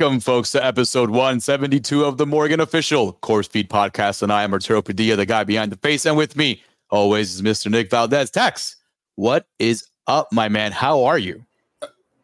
Welcome, folks, to episode 172 of the Morgue Official CorpseFeed Podcast. And I am Arturo Padilla, the guy behind the face. And with me, always, is Mr. Nick Valdez. Tex, what is up, my man? How are you?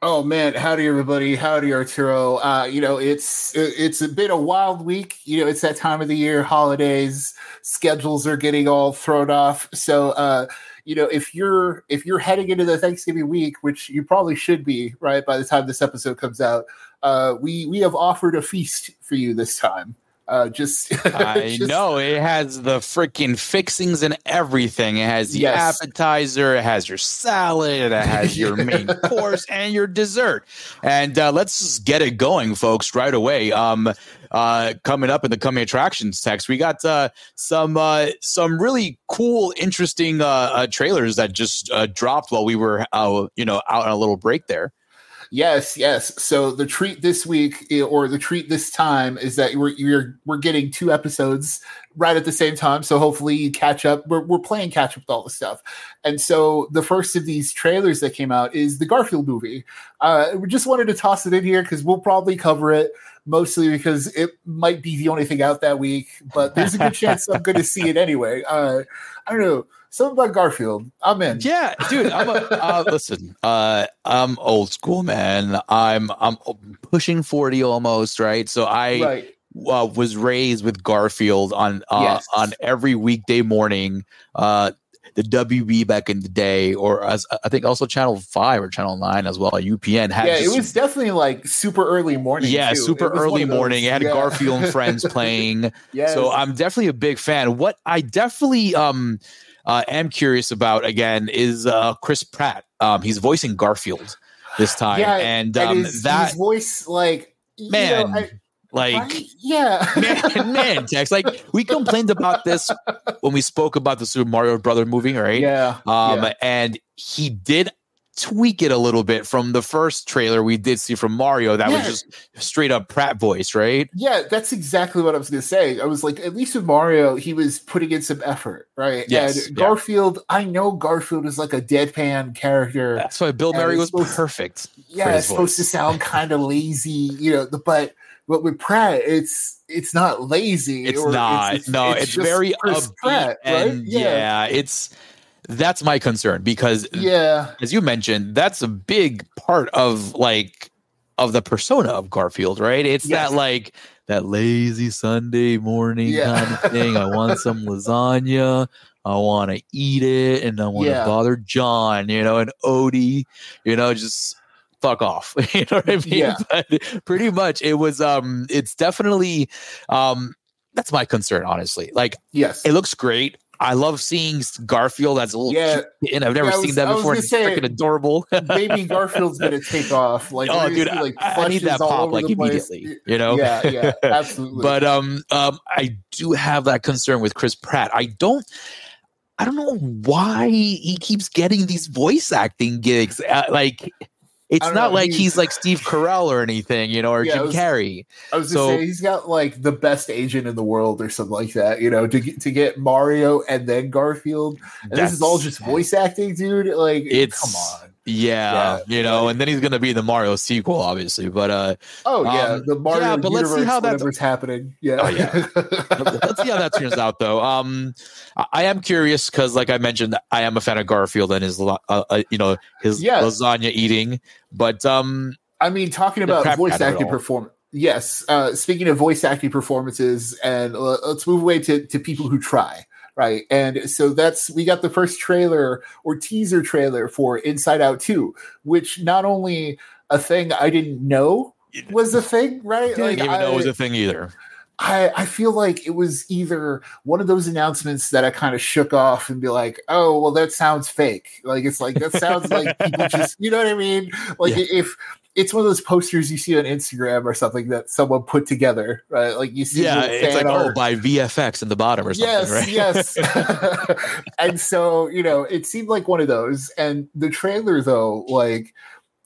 Oh man, howdy everybody, howdy Arturo. Uh, you know, it's it's a bit a wild week. You know, it's that time of the year, holidays, schedules are getting all thrown off. So uh, you know, if you're if you're heading into the Thanksgiving week, which you probably should be, right, by the time this episode comes out, uh, we we have offered a feast for you this time. Uh, just I just, know it has the freaking fixings and everything. It has the Yes. appetizer, it has your salad, it has your main course and your dessert. And uh, let's just get it going, folks, right away. Um, uh, coming up in the coming attractions text, we got uh, some uh, some really cool, interesting uh, uh, trailers that just uh, dropped while we were, uh, you know, out on a little break there. Yes, yes. So the treat this week, eh, or the treat this time, is that we're you're we're getting two episodes right at the same time. So hopefully you catch up. We're we're playing catch up with all the stuff. And so the first of these trailers that came out is the Garfield movie. Uh, we just wanted to toss it in here because we'll probably cover it mostly because it might be the only thing out that week. But there's a good chance I'm going to see it anyway. Uh, I don't know. Something about Garfield. I'm in. Yeah, dude. I'm a, uh, listen. Uh, I'm old school, man. I'm I'm pushing forty almost, right? So I Right. uh, was raised with Garfield on uh, Yes. on every weekday morning. Uh, the WB back in the day, or as I think also Channel Five or Channel Nine as well. UPN had Yeah, it was definitely like super early morning. yeah, too. super It was one early morning. It had yeah. Garfield and Friends playing. Yes. So I'm definitely a big fan. What I definitely um uh, am curious about again is uh, Chris Pratt. Um, he's voicing Garfield this time, yeah, and um, his, that his voice, like you man, know, I- like. right? yeah, Man, man, Tex, like we complained about this when we spoke about the Super Mario Brother movie, right? yeah, Um, yeah. and he did tweak it a little bit from the first trailer we did see from Mario. That Yeah. was just straight up Pratt voice, right? Yeah, that's exactly what I was going to say. I was like, at least with Mario, he was putting in some effort, right? Yes, And yeah. Garfield, I know Garfield is like a deadpan character. That's why Bill Murray was supposed- perfect. yeah, it's supposed to sound kind of lazy, you know. But but with Pratt, it's it's not lazy. It's not. no, it's, just very upbeat, Pratt, right? and yeah. it's that's my concern because yeah, as you mentioned, that's a big part of like of the persona of Garfield, right? It's Yes. that like that lazy Sunday morning Yeah. kind of thing. I want some lasagna. I want to eat it, and I want to Yeah. bother John, you know, and Odie, you know, just fuck off. you know what I mean? Yeah. But pretty much, it was. Um, it's definitely. Um, that's my concern, honestly. Like, yes. it looks great. I love seeing Garfield as a little Yeah. kid, and I've never Yeah, I seen was- that before. It's freaking adorable. Baby Garfield's gonna take off. Like, oh, dude, see, like, I, I need that pop like the place. immediately. You know? Yeah, yeah, absolutely. but um, um, I do have that concern with Chris Pratt. I don't. I don't know why he keeps getting these voice acting gigs. Uh, like, it's don't know, like he- he's like Steve Carell or anything, you know, or Yeah, Jim was- Carrey. I was so- say he's got like the best agent in the world or something like that. You know, to get, to get Mario and then Garfield, and this is all just voice acting, dude. Like, It's come on. Yeah, Yeah, you know, right. and then he's gonna be in the Mario sequel, obviously. But uh, Oh yeah, Um, the Mario yeah, but let's see how that's- happening. Yeah, Oh, yeah. let's see how that turns out though um i I am curious because like i mentioned i am a fan of garfield and his uh, uh, you know his Yeah. lasagna eating but um I mean, talking about voice acting performance. Yes. Uh, speaking of voice acting performances, and uh, let's move away to, to people who try. Right. And so that's, we got the first trailer or teaser trailer for Inside Out 2, which not only a thing I didn't know was a thing, right? didn't even know it was a thing either I, I feel like it was either one of those announcements that I kind of shook off and be like, oh, well, that sounds fake. Like, it's like, that sounds like people just, you know what I mean? Like, Yeah. if it's one of those posters you see on Instagram or something that someone put together, right? Like, you see, yeah it's like fan oh by vfx in the bottom or something Yes, right yes. and so, you know, it seemed like one of those. And the trailer, though, like,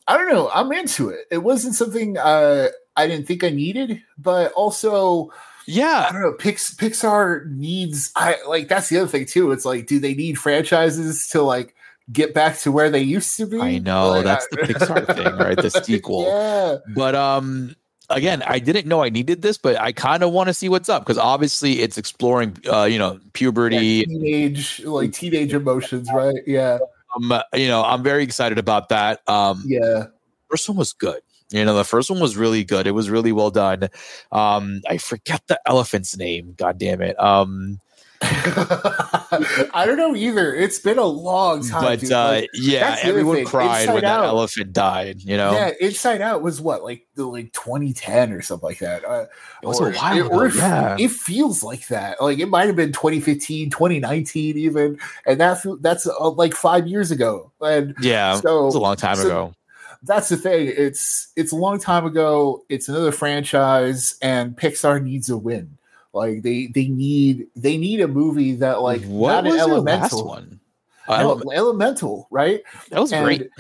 I don't know, I'm into it. It wasn't something uh, I didn't think I needed, but also, yeah I don't know. Pix, Pixar needs. I like that's the other thing too. It's like, do they need franchises to like get back to where they used to be? i know Like, that's the pixar thing right the sequel Yeah, but um again, I didn't know I needed this, but I kind of want to see what's up because obviously it's exploring, uh, you know, puberty, yeah, teenage, like teenage emotions, right? Yeah. Um, you know, I'm very excited about that. Um, yeah. First one was good. You know, the first one was really good. It was really well done. Um, I forget the elephant's name. God damn it. Um, I don't know either. It's been a long time. But dude. uh, Like, yeah, that's everyone cried Inside when Out- that elephant died. You know, yeah, Inside Out was what, like the like 2010 or something like that. Uh, it was or- a while it- ago. it, yeah, it feels like that. Like it might have been 2015, 2019, even, and that fe- that's uh, like five years ago. And yeah, so was a long time so ago. That's the thing. It's it's a long time ago. It's another franchise, and Pixar needs a win. Like they they need they need a movie that like what not an was your elemental last one? No, elemental, right? that was and great.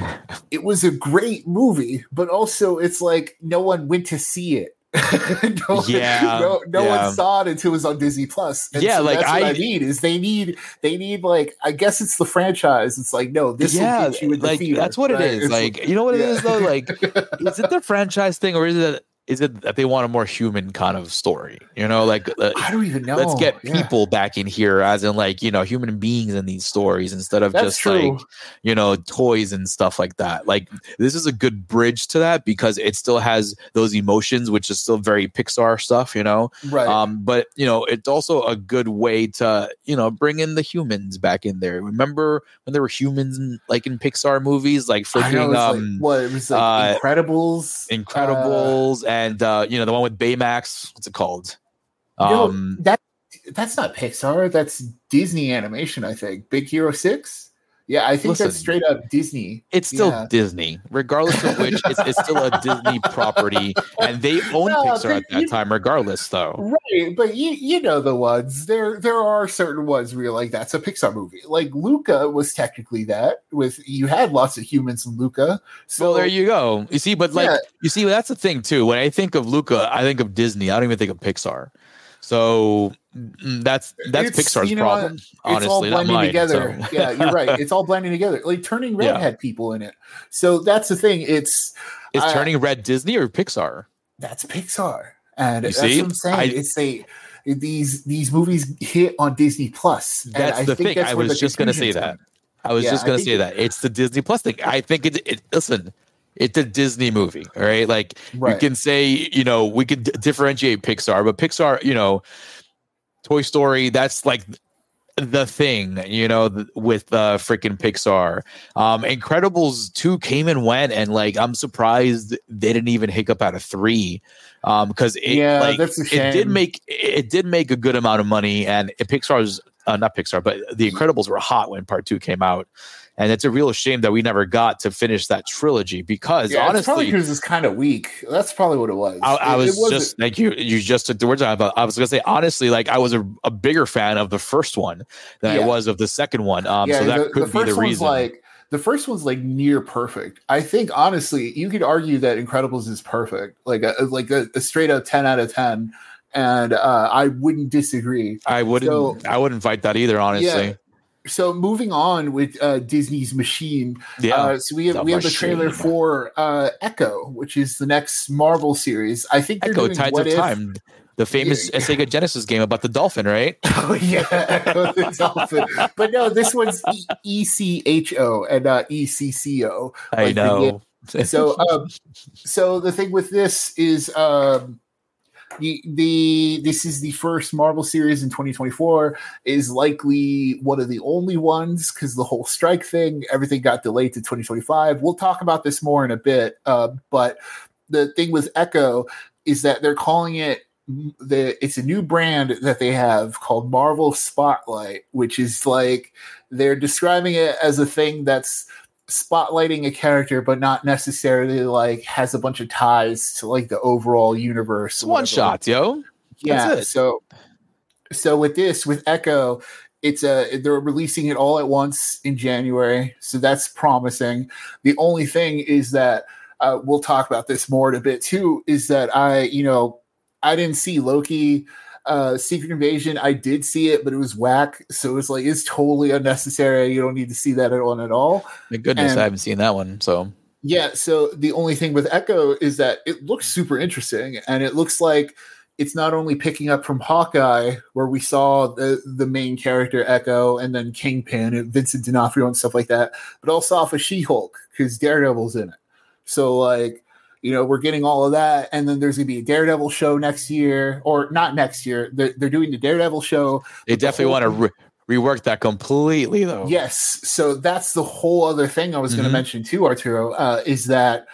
It was a great movie, but also it's like no one went to see it. no, Yeah, no, no yeah. one saw it until it was on Disney Plus. And Yeah, so like, that's what I, I- need is they need they need like I guess it's the franchise. It's like no, this yeah, will get you in the like theater. that's what right? It's- Like you know what it yeah. is though. Like is it the franchise thing or is it is it that they want a more human kind of story? You know, like uh, I don't even know. let's get Yeah. people back in here, as in like you know human beings in these stories instead of That's just true. like you know toys and stuff like that. Like this is a good bridge to that because it still has those emotions, which is still very Pixar stuff. You know, right. um, but you know, it's also a good way to you know bring in the humans back in there. Remember when there were humans in, like in Pixar movies, like I know, freaking it's like, um, what it was like uh, Incredibles. Incredibles, and uh, you know the one with Baymax. What's it called? No, Um, that that's not Pixar. That's Disney animation. I think Big Hero Six. Yeah, I think Listen. that's straight up Disney. it's still yeah. Disney, regardless of which, it's, it's still a Disney property, and they own No, Pixar at that you- time, regardless. Though, Right, but you you know the ones there there are certain ones where you're like that's a Pixar movie. Like Luca was technically that with you had lots of humans in Luca. So well, there you go. You see, but like Yeah. you see, that's the thing too. When I think of Luca, I think of Disney. I don't even think of Pixar. So mm, that's that's It's- Pixar's you know problem. it's all honestly, not blending mine. together. so. yeah, you're right. It's all blending together. Like Turning Red Yeah. had people in it. So that's the thing. It's Is I- Turning Red Disney or Pixar? that's Pixar, and You that's see? what I'm saying. I- it's a these these movies hit on Disney Plus. That's I the think thing. that's I was just going to say that. I was Yeah, just going to say that it's the Disney Plus thing. I think it, it. Listen, it's a Disney movie, all right? Like Right. we can say, you know, we could d- differentiate Pixar, but Pixar, you know, Toy Story, that's like the thing, you know, th- with uh freaking Pixar. Um Incredibles 2 came and went and like I'm surprised they didn't even hiccup out of 3 um because it Yeah, like that's a it did make it did make a good amount of money and Pixar's uh, not Pixar but the Incredibles were hot when part 2 came out. And it's a real shame that we never got to finish that trilogy because Yeah, it's probably honestly, because it's kind of weak. That's probably what it was. I, I It- was just like you. You just took the words out. I was gonna say honestly, like I was a, a bigger fan of the first one than I was of the second one. Um, yeah, so that the, could the be the reason. like the first one's like near perfect. I think honestly, you could argue that Incredibles is perfect, like a like a, a straight up ten out of ten, and uh, I wouldn't disagree. I wouldn't. so- I wouldn't fight that either. Honestly, Yeah. So moving on with uh, Disney's Machine, yeah. uh, so we have The we have the trailer for uh, Echo, which is the next Marvel series. I think Echo doing Tides What of If- Time, the famous Yeah. Sega Genesis game about the dolphin, right? Oh yeah, Echo the Dolphin. But no, this one's E C H O and not E C C O. I Like the know. so um so the thing with this is um the, the this is the first Marvel series in 2024 is likely one of the only ones because the whole strike thing everything got delayed to 2025 we'll talk about this more in a bit uh, but the thing with Echo is that they're calling it the it's a new brand that they have called Marvel Spotlight which is like they're describing it as a thing that's spotlighting a character but not necessarily like has a bunch of ties to like the overall universe one shot, yo. yeah so so with this with echo it's a they're releasing it all at once in january so that's promising. The only thing is that uh, we'll talk about this more in a bit too is that i you know i didn't see loki uh secret invasion i did see it but it was whack so it's like it's totally unnecessary you don't need to see that one at all Thank goodness And- I haven't seen that one. So Yeah. So the only thing with Echo is that it looks super interesting, and it looks like it's not only picking up from Hawkeye, where we saw the the main character Echo, and then Kingpin and Vincent D'Onofrio and stuff like that, but also off of She Hulk because Daredevil's in it. So like. You know, we're getting all of that, and then there's gonna be a Daredevil show next year, or not next year. They're, they're doing the Daredevil show. They definitely want to re- rework that completely, though. Yes. So that's the whole other thing I was going to mention too, Arturo, uh, is that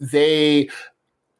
they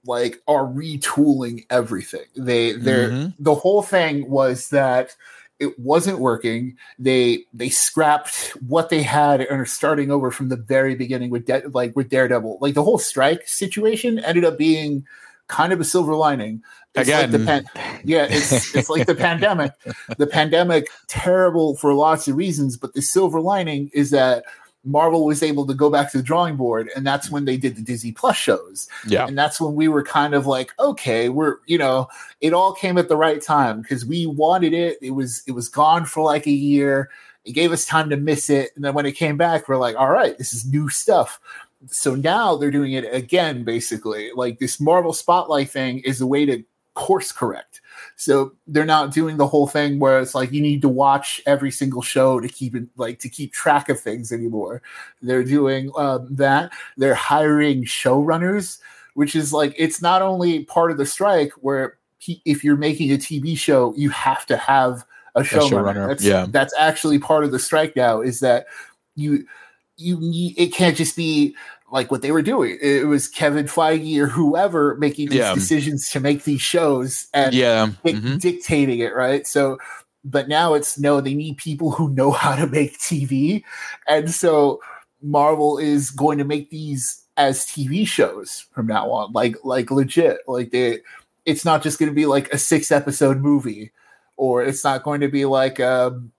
like are retooling everything. They they're Mhm. the whole thing was that it wasn't working. They they scrapped what they had and are starting over from the very beginning with De- like with Daredevil. Like the whole strike situation ended up being kind of a silver lining. It's like the Again. pan- yeah, it's it's like the pandemic. The pandemic terrible for lots of reasons, but the silver lining is that Marvel was able to go back to the drawing board, and that's when they did the Disney Plus shows. Yeah. and that's when we were kind of like okay we're you know it all came at the right time because we wanted it. It was it was gone for like a year. It gave us time to miss it. And then when it came back we're like all right this is new stuff. So now they're doing it again basically. Like this marvel spotlight thing is a way to course correct so they're not doing the whole thing where it's like you need to watch every single show to keep it like to keep track of things anymore. They're doing um, that. They're hiring showrunners which is like it's not only part of the strike where he, if you're making a tv show you have to have a showrunner, That's, yeah. that's actually part of the strike now is that you you need it can't just be like what they were doing it was kevin feige or whoever making these Yeah. decisions to make these shows and Yeah. dic- mhm. dictating it, right? So, but now it's no, they need people who know how to make TV. And so Marvel is going to make these as TV shows from now on, like, like legit. Like they, it's not just going to be like a six episode movie or it's not going to be like, um,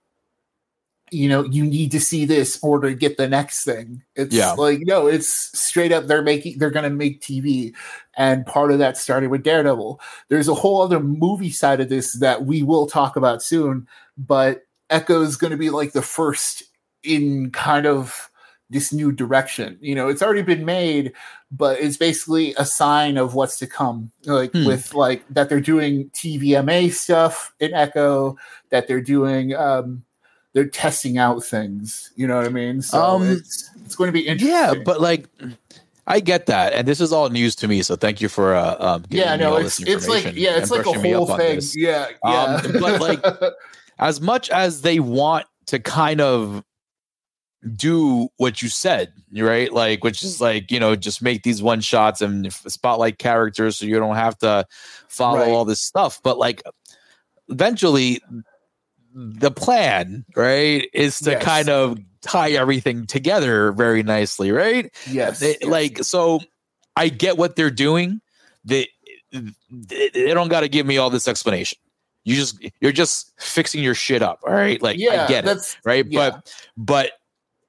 you know, you need to see this or to get the next thing. It's Yeah. like, no, it's straight up. They're making, they're going to make TV. And part of that started with Daredevil there's a whole other movie side of this that we will talk about soon but echo is going to be like the first in kind of this new direction you know it's already been made but it's basically a sign of what's to come like Hmm. with like that they're doing tvma stuff in echo that they're doing um they're testing out things you know what i mean so Um, it's it's going to be interesting Yeah, but like, I get that, and this is all news to me. So thank you for uh, um, yeah no it's it's like yeah it's like a whole thing yeah yeah Um, but, like, as much as they want to kind of do what you said, right? Like, which is like, you know, just make these one shots and spotlight characters so you don't have to follow Right. all this stuff. But like, eventually, the plan, right, is to Yes. kind of tie everything together very nicely, right? yes, They, yes. Like, so I get what they're doing. They, they they don't got to give me all this explanation. You just you're just fixing your shit up, all right? Like yeah, I get it, right? yeah. But but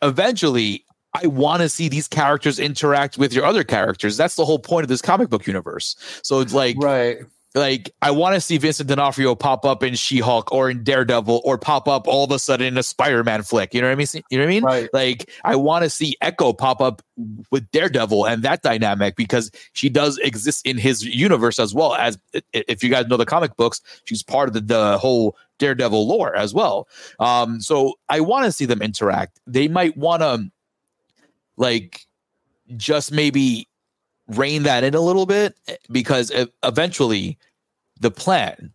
eventually I want to see these characters interact with your other characters. That's the whole point of this comic book universe. So it's like right. Like I want to see Vincent D'Onofrio pop up in She-Hulk or in Daredevil or pop up all of a sudden in a Spider-Man flick. You know what I mean? You know what I mean? Right. Like I want to see Echo pop up with Daredevil and that dynamic because she does exist in his universe as well as if you guys know the comic books, she's part of the, the whole Daredevil lore as well. Um, so I want to see them interact. They might want to like just maybe rein that in a little bit eh, because eventually the plan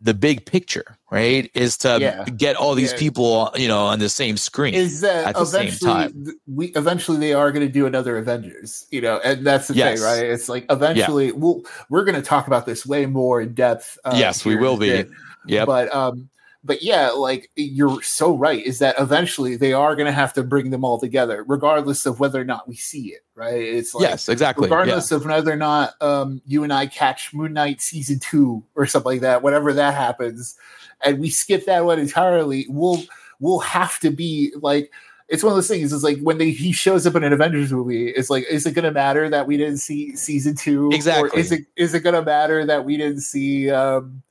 the big picture right is to Yeah. get all these Yeah. people you know on the same screen Is that at the same time. we eventually they are going to do another Avengers, you know, and that's the Yes. thing, right? It's like eventually we'll we're going to talk about this way more in depth. uh, Yes, we will be. yeah But um, but yeah, like you're so right. Is that eventually they are going to have to bring them all together, regardless of whether or not we see it, right? It's like yes exactly yeah. regardless of whether or not um, you and I catch Moon Knight season two or something like that, whatever that happens, and we skip that one entirely, we'll we'll have to be like. It's one of those things. It's like when they, he shows up in an Avengers movie. It's like, is it going to matter that we didn't see season two? Exactly. Or is it is it going to matter that we didn't see? um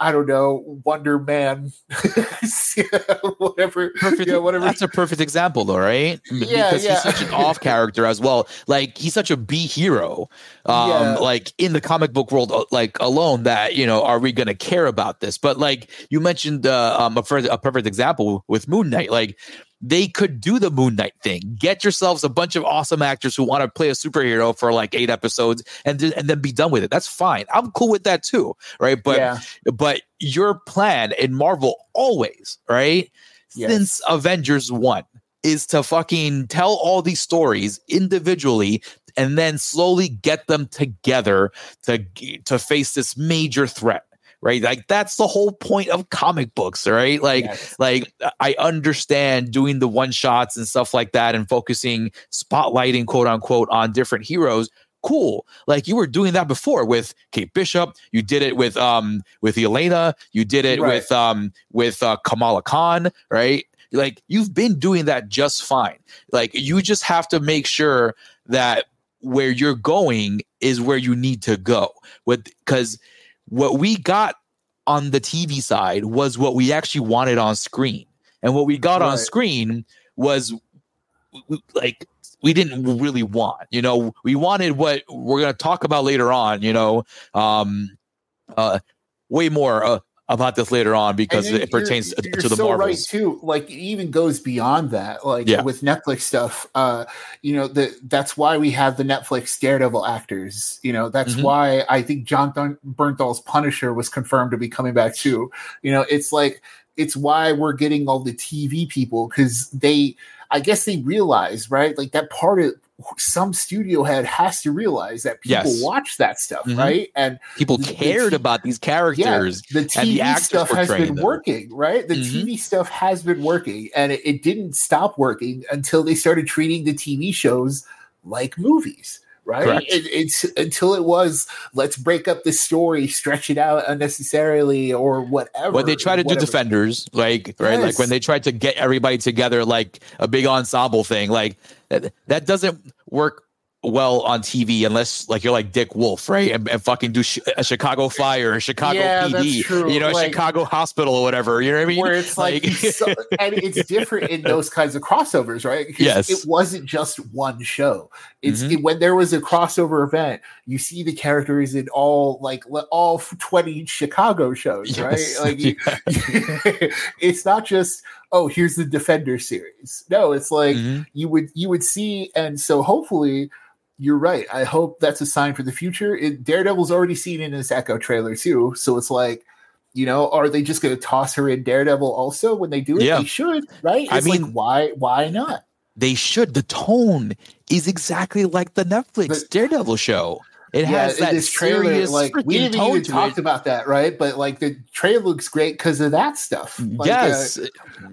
I don't know, Wonder Man, whatever. Perfect, yeah, whatever. That's a perfect example, though, right? Yeah, because yeah. he's such an off character as well. Like he's such a B hero, um, Yeah. like in the comic book world, uh, like alone. That you know, are we going to care about this? But like you mentioned, uh, um, a, a perfect example with Moon Knight, like. They could do the Moon Knight thing. Get yourselves a bunch of awesome actors who want to play a superhero for like eight episodes, and then, and then be done with it. That's fine. I'm cool with that too, right? But yeah, but your plan in Marvel always, right? Yes. Since Avengers 1 is to fucking tell all these stories individually and then slowly get them together to to face this major threat. Right? Like that's the whole point of comic books, right? Like yes. like I understand doing the one shots and stuff like that and focusing spotlighting quote unquote on different heroes cool like you were doing that before with kate bishop you did it with um with elena you did it Right. with um with uh, kamala khan right like you've been doing that just fine like you just have to make sure that where you're going is where you need to go with because what we got on the TV side was what we actually wanted on screen. And what we got on screen was like we didn't really want, you know, we wanted what we're going to talk about later on, you know, um uh way more uh, about this later on because it pertains to, to the so Marvels. right too. Like it even goes beyond that. Like Yeah. with Netflix stuff, uh, you know, the, that's why we have the Netflix Daredevil actors. You know, that's Mhm. why I think Jon Thun- Bernthal's Punisher was confirmed to be coming back too. You know, it's like it's why we're getting all the TV people because they, I guess they realize right, like that part of some studio head has to realize that people Yes. watch that stuff, Mhm. right? And People the- the cared T- about these characters. the and the TV actors stuff has been them. working, right? The Mhm. TV stuff has been working, and it, it didn't stop working until they started treating the TV shows like movies, right? It, it's until it was let's break up the story, stretch it out unnecessarily, or whatever. when they try to do defenders like right like when they tried to get everybody together like a big ensemble thing like that, that doesn't work well on TV unless like you're like Dick Wolf, right? And, and fucking do sh- a Chicago Fire, or Chicago Yeah, PD, you know, Like- Chicago Hospital or whatever. You know what I mean? where it's like, so, and it's different in those kinds of crossovers, right? Yes. it wasn't just one show. It's Mhm. it, when there was a crossover event, you see the characters in all like all twenty Chicago shows, right? Like you, it's not just oh here's the Defender series. No, it's like Mhm. you would you would see, and so hopefully. You're right. I hope that's a sign for the future. It, Daredevil's already seen in his Echo trailer too, so it's like, you know, are they just going to toss her in Daredevil also when they do it? Yeah. They should, right? I It's like mean- why why not? they should. The tone is exactly like the Netflix But- Daredevil show. It has that this trailer, like we didn't even it. about that, right? But like the trailer looks great because of that stuff. Like, uh, yes,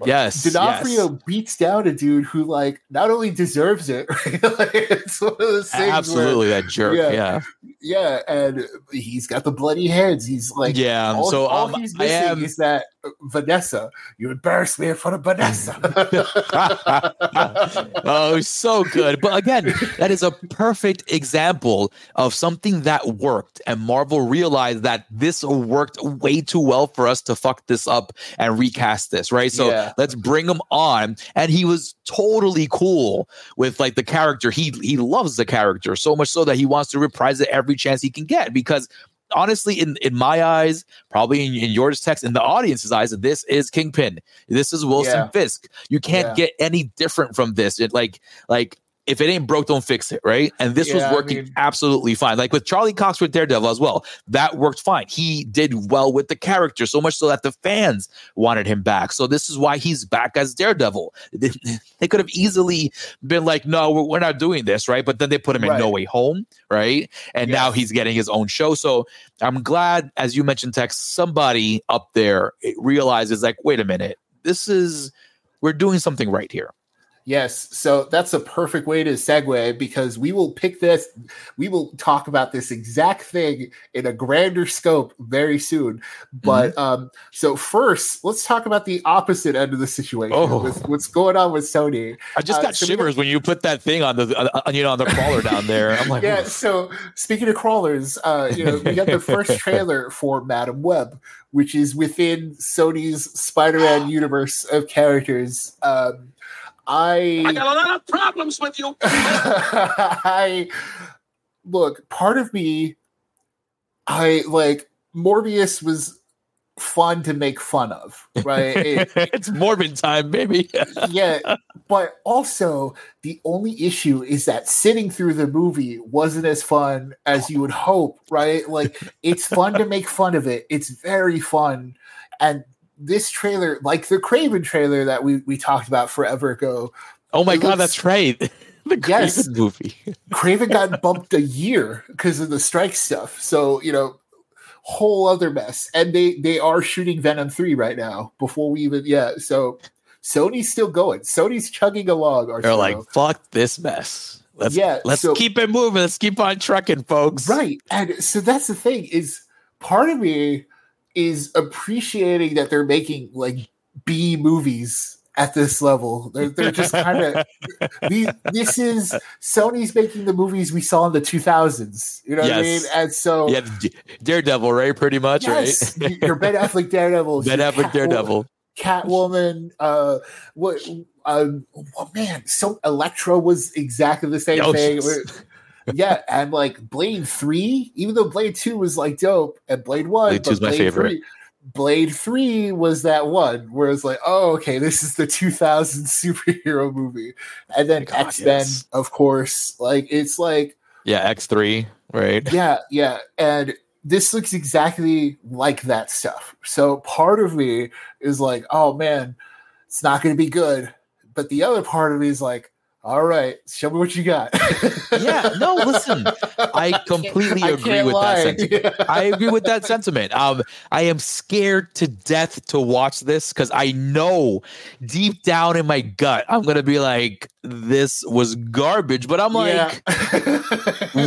yes, D'Onofrio yes. beats down a dude who like not only deserves it, right? like, it's one of those things where- absolutely that jerk. Yeah. Yeah, yeah, and he's got the bloody heads. He's like, yeah. all, so all um, he's I missing am. is that uh, Vanessa. You embarrassed me in front of Vanessa. oh, so good. But again, that is a perfect example of something that worked. And Marvel realized that this worked way too well for us to fuck this up and recast this, right? So Yeah. let's bring him on. And he was totally cool with like the character. He he loves the character so much so that he wants to reprise it every chance he can get because honestly in in my eyes probably in, in yours text in the audience's eyes this is kingpin this is wilson Yeah. fisk you can't Yeah. get any different from this it like like if it ain't broke don't fix it right? And this was Yeah, I working mean- absolutely fine. Like with charlie cox with daredevil as well that worked fine. He did well with the character so much so that the fans wanted him back. So this is why he's back as daredevil. They, could have easily been like no we're, we're not doing this right? But then they put him in Right. no way home right? And now he's getting his own show. So i'm glad as you mentioned tex somebody up there realizes like wait a minute. This is we're doing something right here Yes, so that's a perfect way to segue because we will pick this, we will talk about this exact thing in a grander scope very soon. But mm-hmm. um, so first, let's talk about the opposite end of the situation oh. with what's going on with Sony. I just uh, got so shivers when you put that thing on the uh, uh, you know on the crawler down there. I'm like, yeah. So speaking of crawlers, uh, you know, we got the first trailer for Madame Web, which is within Sony's Spider-Man universe of characters. Um, I I got a lot of problems with you. I look, part of me, I like Morbius was fun to make fun of, right? It, it's Morbin time, baby. yeah, but also the only issue is that sitting through the movie wasn't as fun as you would hope, right? Like it's fun to make fun of it. It's very fun, and this trailer, like the Kraven trailer that we we talked about forever ago. Oh my god, looks, that's right. the Kraven yes, movie. Kraven got bumped a year because of the strike stuff. So you know, whole other mess. And they they are shooting Venom three right now. Before we even yeah. So Sony's still going. Sony's chugging along. They're like, fuck this mess. Let's yeah, let's so, keep it moving. Let's keep on trucking, folks. Right. And so that's the thing is part of me is appreciating that they're making like B movies at this level. They're, they're just kind of this is Sony's making the movies we saw in the 2000s. You know yes. what I mean? And so yeah, Daredevil, right? Pretty much, yes, right? your Ben Affleck Daredevil, Ben Affleck Daredevil, Catwoman. Uh, what? Uh, oh man, so Elektra was exactly the same oh, thing yeah, and like Blade Three, even though Blade Two was like dope, and Blade One, Blade Two's my favorite. 3, Blade Three was that one where it's like, oh, okay, this is the 2000 superhero movie, and then oh X Men, yes. of course, like it's like yeah, X Three, right? Yeah, yeah, and this looks exactly like that stuff. So part of me is like, oh man, it's not going to be good, but the other part of me is like, all right, show me what you got. yeah, no, listen, I completely I agree with lie. that sentiment. I agree with that sentiment. Um, I am scared to death to watch this because I know deep down in my gut, I'm gonna be like, this was garbage. But I'm like, yeah.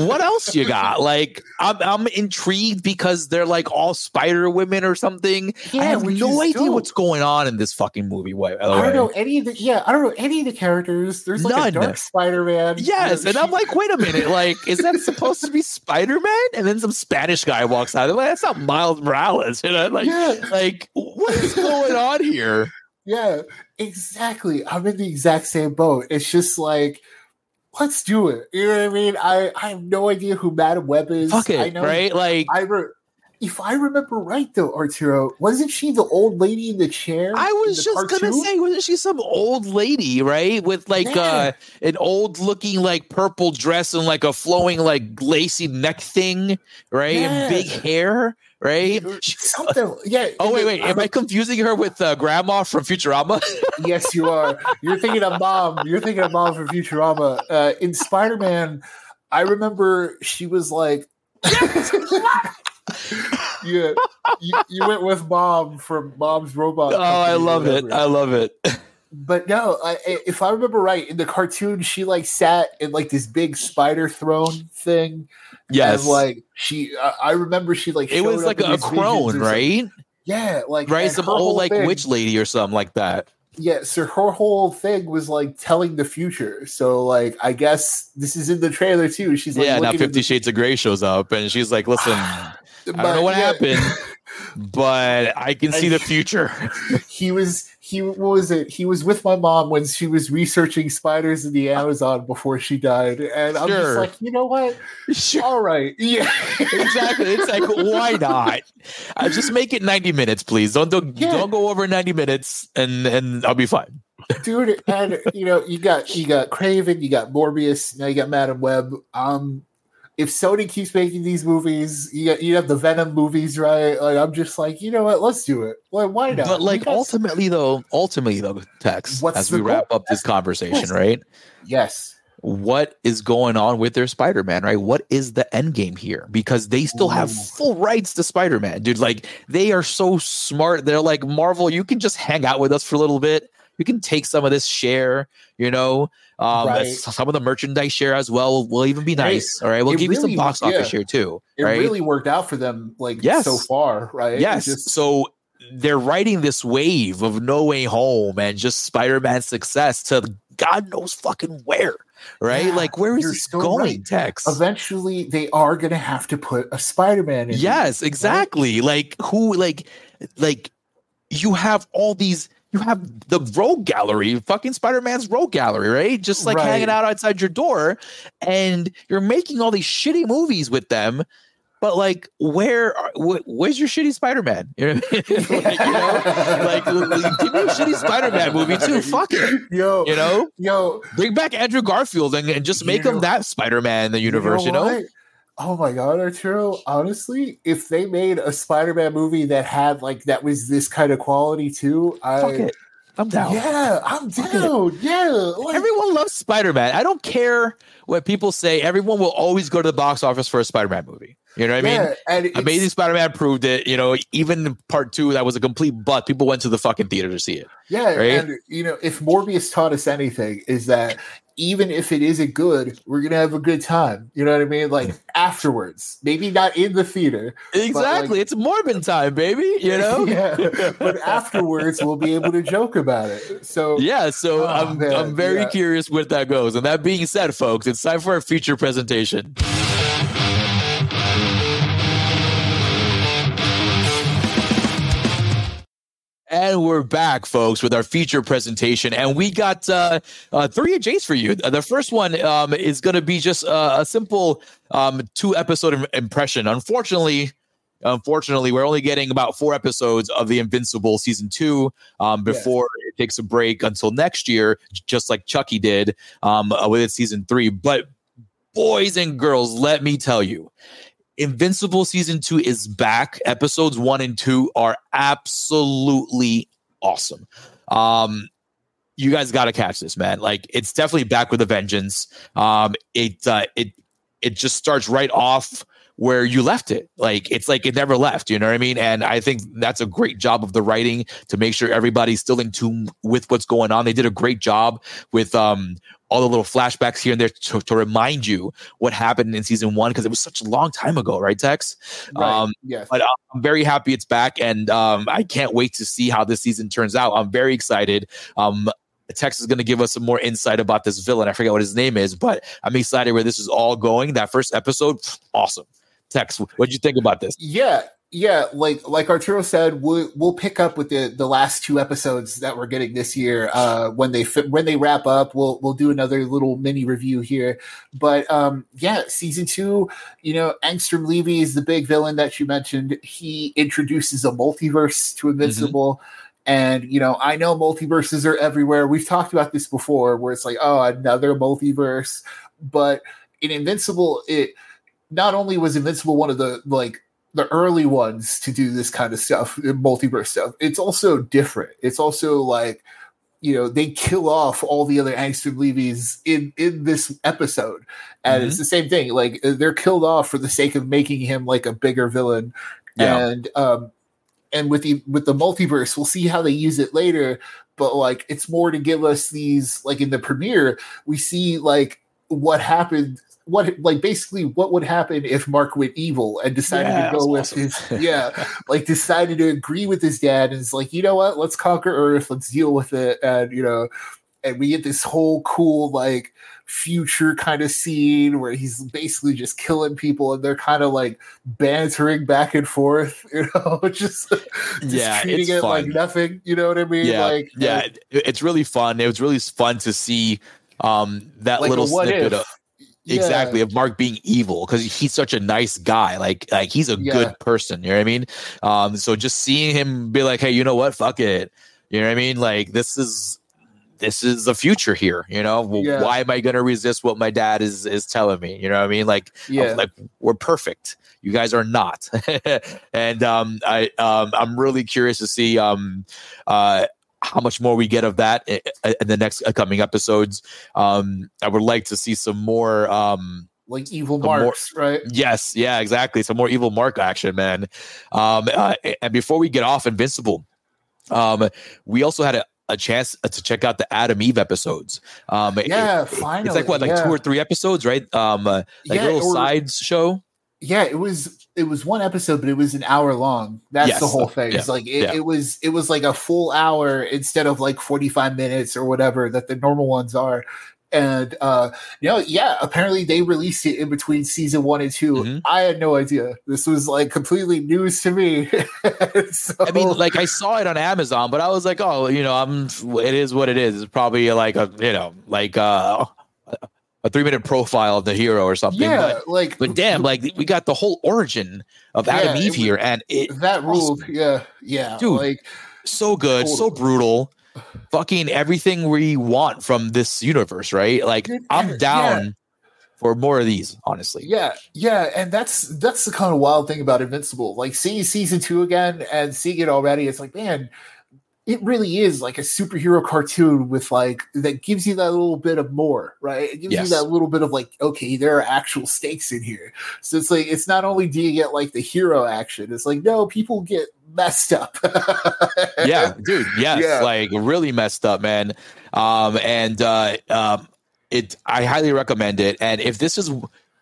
what else you got? Like, I'm, I'm intrigued because they're like all Spider Women or something. Yeah, I have no idea what's going on in this fucking movie. I don't know any of the yeah, I don't know any of the characters. There's like None. Dark Spider Man. Yes, and I'm like, wait a minute, like, is that supposed to be Spider Man? And then some Spanish guy walks out. Like, that's not Miles Morales, you know? Like, yeah. like what is going on here? Yeah, exactly. I'm in the exact same boat. It's just like, let's do it. You know what I mean? I, I have no idea who Madame Web is. Fuck it, I know, right? Like, I re- if I remember right, though, Arturo, wasn't she the old lady in the chair? I was just cartoon? gonna say, wasn't she some old lady, right, with like yeah. uh, an old looking like purple dress and like a flowing like lacy neck thing, right, yeah. and big hair right? Something, yeah. Oh wait, wait. Am I confusing her with uh, Grandma from Futurama? yes, you are. You're thinking of Mom. You're thinking of Mom from Futurama. Uh, in Spider Man, I remember she was like. yeah, you, you, went with mom from mom's robot. Oh, I love it! I love it. But no, I, if I remember right, in the cartoon, she like sat in like this big spider throne thing, Yes, and, like she, uh, I remember she like it was like a crone, right? Yeah, like right, some old like thing, witch lady or something like that. Yeah, so her whole thing was like telling the future. So like, I guess this is in the trailer too. She's like, yeah, now Fifty Shades of Grey shows up, and she's like, "Listen, I don't know what yeah. happened." but I can see the future. he was he what was it? He was with my mom when she was researching spiders in the Amazon before she died, and I'm just like, you know what? Sure. All right, yeah, exactly. It's like, why not? Uh, just make it 90 minutes, please. Don't don't, yeah. don't go over 90 minutes, and and I'll be fine. Dude, and you know, you got you got Kraven, you got Morbius, now you got Madame Web. Um, if Sony keeps making these movies, you you have the Venom movies, right? Like I'm just like, you know what? Let's do it. Like, why not? But like ultimately, though, ultimately though, Tex, as we wrap up this conversation, yes. right? Yes. What is going on with their Spider-Man, right? What is the end game here? Because they still have full rights to Spider-Man, dude. Like they are so smart. They're like Marvel. You can just hang out with us for a little bit we can take some of this share, you know. Um, Right. some of the merchandise share as well will even be nice. all right, we'll it give you some really- box office yeah. share too. It right? really worked out for them, like Yes. so far, right? Yes. just- so they're riding this wave of No Way Home and just Spider Man success to God knows fucking where. Right? Yeah, like, where is this so going, right. Tex? eventually they are going to have to put a Spider-Man in. Yes, exactly. Like who like like you have all these you have the rogue gallery, fucking Spider-Man's rogue gallery, right? Just like Right. hanging out outside your door and you're making all these shitty movies with them. But like, where, wh- where's your shitty Spider-Man? You know, what I mean? like, you know, like, give me a shitty Spider-Man movie too. Fuck it, Yo, you know. yo, Bring back Andrew Garfield and, and just You make know- him that Spider-Man in the universe. You know, what? Oh my god, Arturo! Honestly, if they made a Spider-Man movie that had like that was this kind of quality too, I fuck it. I'm down. yeah, I'm Fuck it. down. Yeah, like, Everyone loves Spider Man. I don't care what people say. Everyone will always go to the box office for a Spider Man movie. You know what I mean? and Amazing Spider Man proved it. You know, even part two, that was a complete butt. People went to the fucking theater to see it. Yeah, right? and you know, if Morbius taught us anything, is that even if it isn't good, we're gonna have a good time. You know what I mean? Like afterwards, maybe not in the theater. Exactly. like- it's Morbin time, baby. You know? yeah, but afterwards we'll be able to joke about it. So Yeah, so Oh, I'm man, I'm very yeah. curious where that goes. And that being said, folks, it's time for our feature presentation. And we're back, folks, with our feature presentation. And we got uh, uh, three AJs for you. Uh, The first one um, is going to be just uh, a simple um, two episode im- impression. Unfortunately, unfortunately, we're only getting about four episodes of The Invincible season two um, Yes. before it takes a break until next year, just like Chucky did um, uh, with its season three. But boys and girls, let me tell you, Invincible season two is back. Episodes one and two are absolutely awesome. Um, you guys got to catch this, man. Like it's definitely back with a vengeance. Um, it uh, it it just starts right off where you left it. Like it's like it never left. You know what I mean? And I think that's a great job of the writing to make sure everybody's still in tune with what's going on. They did a great job with um all the little flashbacks here and there to, to remind you what happened in season one because it was such a long time ago, right, Tex? right, Um, yes, but I'm very happy it's back, and um, I can't wait to see how this season turns out. I'm very excited. Um, Tex is going to give us some more insight about this villain. I forget what his name is, but I'm excited where this is all going. That first episode, awesome. Tex, what did you think about this? yeah, yeah. Like like Arturo said, we'll we'll pick up with the the last two episodes that we're getting this year. Uh, when they fi- when they wrap up, we'll we'll do another little mini review here. But um, yeah, season two. You know, Angstrom Levy is the big villain that you mentioned. He introduces a multiverse to Invincible. And you know, I know multiverses are everywhere. We've talked about this before, where it's like, oh, another multiverse. But in Invincible, it not only was Invincible one of the like the early ones to do this kind of stuff, multiverse stuff, it's also different. It's also like you know they kill off all the other Angstrom Levies in in this episode, and it's the same thing. Like they're killed off for the sake of making him like a bigger villain, Yeah. and um and with the with the multiverse, we'll see how they use it later. But like it's more to give us these like in the premiere, we see like what happened what like basically what would happen if Mark went evil and decided Yeah, to go with awesome. his yeah like decided to agree with his dad and is like you know what let's conquer Earth let's deal with it and you know and we get this whole cool like future kind of scene where he's basically just killing people and they're kind of like bantering back and forth you know just, just Yeah, treating it's it like fun. nothing you know what I mean Yeah, like yeah, like, it's really fun. It was really fun to see um, that like little snippet if. of Yeah. exactly of Mark being evil because he's such a nice guy. Like like he's a Yeah. good person. You know what I mean? Um, so just seeing him be like, hey, you know what? Fuck it. You know what I mean? Like this is this is the future here. You know, well, Yeah. why am I going to resist what my dad is is telling me? You know what I mean? Like yeah like we're perfect. You guys are not. and um, I um, I'm really curious to see um, uh, how much more we get of that in the next coming episodes. Um, I would like to see some more. Um, like evil the more- marks right yes, yeah, exactly. Some more evil Mark action, man. Um, uh, and before we get off Invincible, um, we also had a, a chance to check out the Atom Eve episodes. Um, yeah, it, finally. It's like what, like yeah. two or three episodes, right? Um, uh, like Yeah, a little or- sides show. yeah it was it was one episode but it was an hour long that's Yes, the whole thing it's like it, yeah. it was it was like a full hour instead of like 45 minutes or whatever that the normal ones are and uh you know yeah apparently they released it in between season one and 2 Mhm. i had no idea this was like completely news to me so, I mean, like I saw it on Amazon, but I was like, oh, you know, I'm. It is what it is. It's probably like a, you know, like uh, a three minute profile of the hero or something. yeah But, like but damn, like we got the whole origin of Atom Yeah, Eve here, and it that ruled yeah yeah Dude, like so good, so brutal. Fucking everything we want from this universe, right? Like I'm yeah. down for more of these, honestly. Yeah, yeah, and that's that's the kind of wild thing about Invincible. Like seeing season two again and seeing it already, it's like, man, it really is like a superhero cartoon with like that gives you that little bit of more, right? It gives Yes. you that little bit of like, okay, there are actual stakes in here. So it's like it's not only do you get like the hero action, it's like no, people get messed up. yeah, dude. Yes, Yeah. like really messed up, man. Um, and uh, um, it. I highly recommend it. And if this is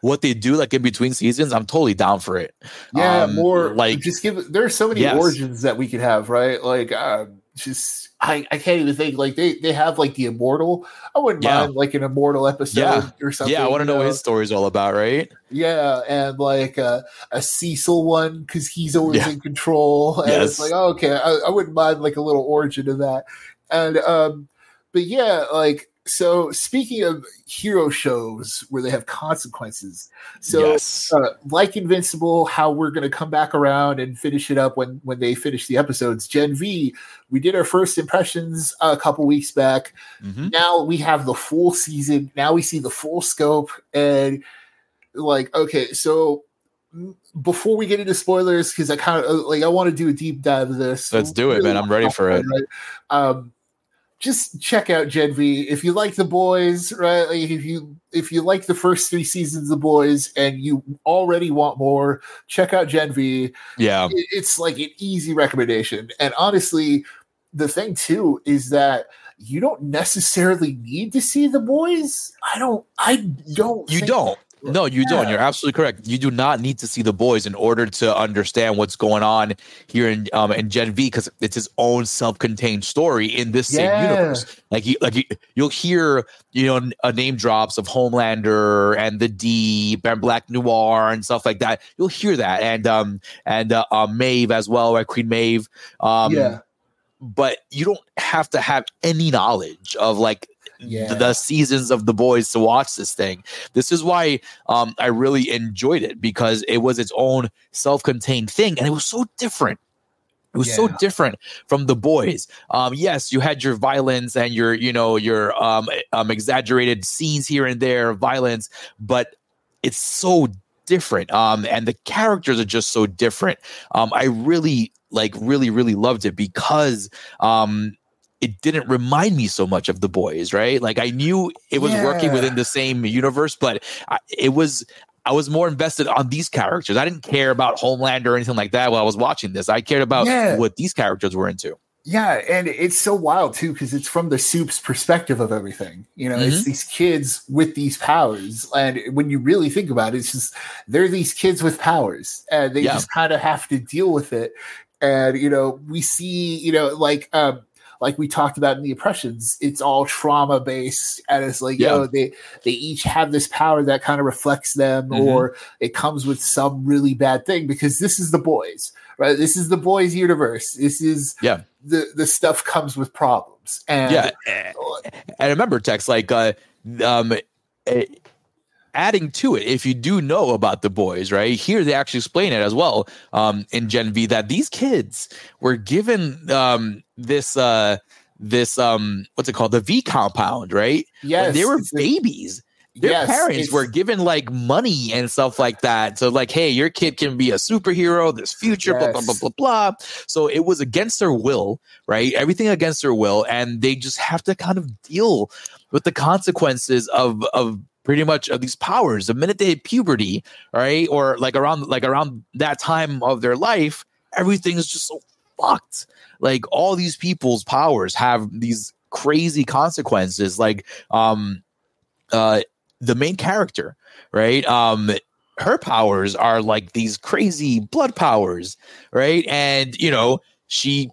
what they do, like in between seasons, I'm totally down for it. Yeah, Um, more like- just give. There's so many Yes. origins that we could have, right? Like, um, just I, I can't even think. Like they they have like the immortal. I wouldn't Yeah. mind like an immortal episode Yeah. or something. yeah, I want to you know what his story's all about, right? Yeah, and like uh, a Cecil one because he's always Yeah. in control. And it's Yes. like oh, okay, I, I wouldn't mind like a little origin of that. And um, but yeah, like so. Speaking of hero shows where they have consequences, so yes. uh, like Invincible, how we're going to come back around and finish it up when when they finish the episodes. Gen V, we did our first impressions a couple weeks back. Mhm. Now we have the full season. Now we see the full scope, and like okay, so before we get into spoilers, because I kind of like I want to do a deep dive of this. Let's do it, man. I'm ready for it. Right? Um, just check out Gen V if you like the boys, right? Like if you if you like the first three seasons of the boys and you already want more, check out Gen V. Yeah. It- It's like an easy recommendation. And honestly, the thing too is that you don't necessarily need to see the boys. I don't. I don't. You think- No, you don't. Yeah. You're absolutely correct. You do not need to see the boys in order to understand what's going on here in um in Gen V because it's his own self-contained story in this same universe. Like you, like you, you'll hear you know n- uh, name drops of Homelander and the Deep and Black Noir and stuff like that. You'll hear that and um and uh, uh Maeve as well, right? Queen Maeve. Um, yeah. but you don't have to have any knowledge of like Yeah. the seasons of the boys to watch this thing. This is why um, I really enjoyed it because it was its own self-contained thing and it was so different. It was so different from the boys. Um, yes, you had your violence and your, you know, your um, um, exaggerated scenes here and there violence, but it's so different. Um, and the characters are just so different. Um, I really like, really, really loved it because um, it didn't remind me so much of the boys, right? Like I knew it was working within the same universe, but I, it was I was more invested on these characters. I didn't care about Homeland or anything like that while I was watching this. I cared about Yeah. what these characters were into. Yeah, and it's so wild too because it's from the soup's perspective of everything. You know, it's Mhm. these kids with these powers, and when you really think about it, it's just they're these kids with powers, and they Yeah. just kind of have to deal with it. And you know, we see, you know, like um, like we talked about in the oppressions, it's all trauma based, and it's like, Yeah. you know, they they each have this power that kind of reflects them, Mhm. or it comes with some really bad thing because this is the boys, right? This is the boys universe. This is Yeah. the the stuff comes with problems and yeah, and remember, Tex, like uh, um, adding to it, if you do know about the boys, right here, they actually explain it as well um, in Gen V that these kids were given um, this uh, this um, what's it called, the V compound, right? yes when they were babies. Their yes, parents were given like money and stuff like that. So, like, hey, your kid can be a superhero, this future, blah, blah, blah, blah, blah. So, it was against their will, right? Everything against their will. And they just have to kind of deal with the consequences of, of, pretty much of these powers the minute they hit puberty right or like around like around that time of their life everything is just so fucked. Like all these people's powers have these crazy consequences. Like um uh the main character, right? Um her powers are like these crazy blood powers, right? And you know, she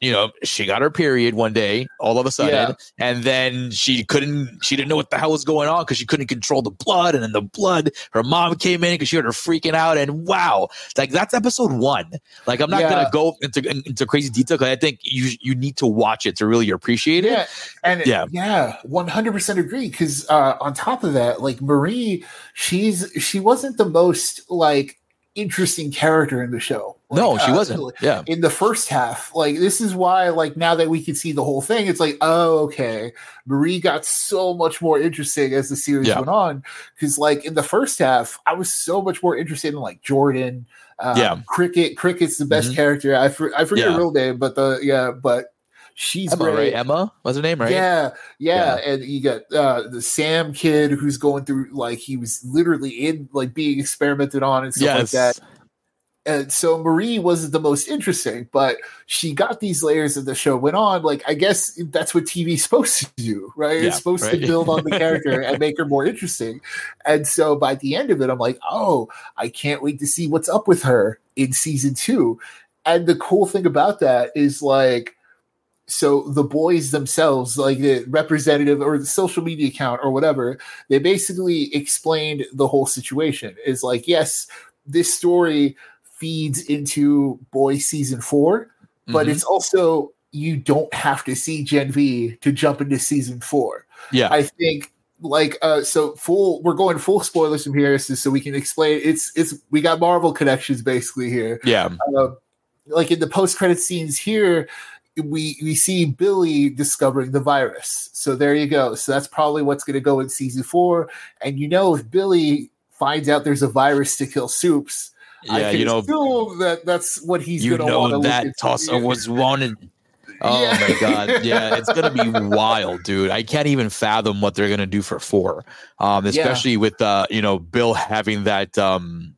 you know, she got her period one day all of a sudden, Yeah. and then she couldn't, she didn't know what the hell was going on because she couldn't control the blood. And then the blood, her mom came in because she heard her freaking out. And wow, like that's episode one. Like, I'm not Yeah. gonna go into into crazy detail because I think you you need to watch it to really appreciate it. Yeah, and Yeah. yeah, one hundred percent agree. Because uh, on top of that, like Marie, she's she wasn't the most like interesting character in the show. Like, no, she uh, wasn't. Yeah, in the first half. Like this is why, like now that we can see the whole thing, it's like, oh, okay. Marie got so much more interesting as the series Yeah. went on. Because like in the first half, I was so much more interested in like Jordan. Um, Yeah. Cricket. Cricket's the best Mhm. character. I for, I forget Yeah. her real name, but the yeah, but she's Emma, great. right? Emma was her name, right? Yeah, yeah, and you got uh, the Sam kid who's going through like he was literally in like being experimented on and stuff like that. And so Marie wasn't the most interesting, but she got these layers as the show went on. Like I guess that's what TV's supposed to do, right? Yeah, it's supposed right. to build on the character and make her more interesting. And so by the end of it, I'm like, oh, I can't wait to see what's up with her in season two. And the cool thing about that is like so the boys themselves like the representative or the social media account or whatever they basically explained the whole situation is like yes this story feeds into boy season 4 but Mhm. it's also you don't have to see gen v to jump into season 4 yeah, i think like uh so full we're going full spoilers from here so, so we can explain it's it's we got marvel connections basically here yeah, uh, like in the post credit scenes here, we we see Billy discovering the virus. So there you go. So that's probably what's going to go in season four. And you know, if Billy finds out there's a virus to kill Soups, yeah. can You know, that that's what he's you going to want to know that. Tulsa was wanted. Oh Yeah. my god, yeah, it's gonna be wild, dude. I can't even fathom what they're gonna do for four, um, especially with uh, you know, Bill having that um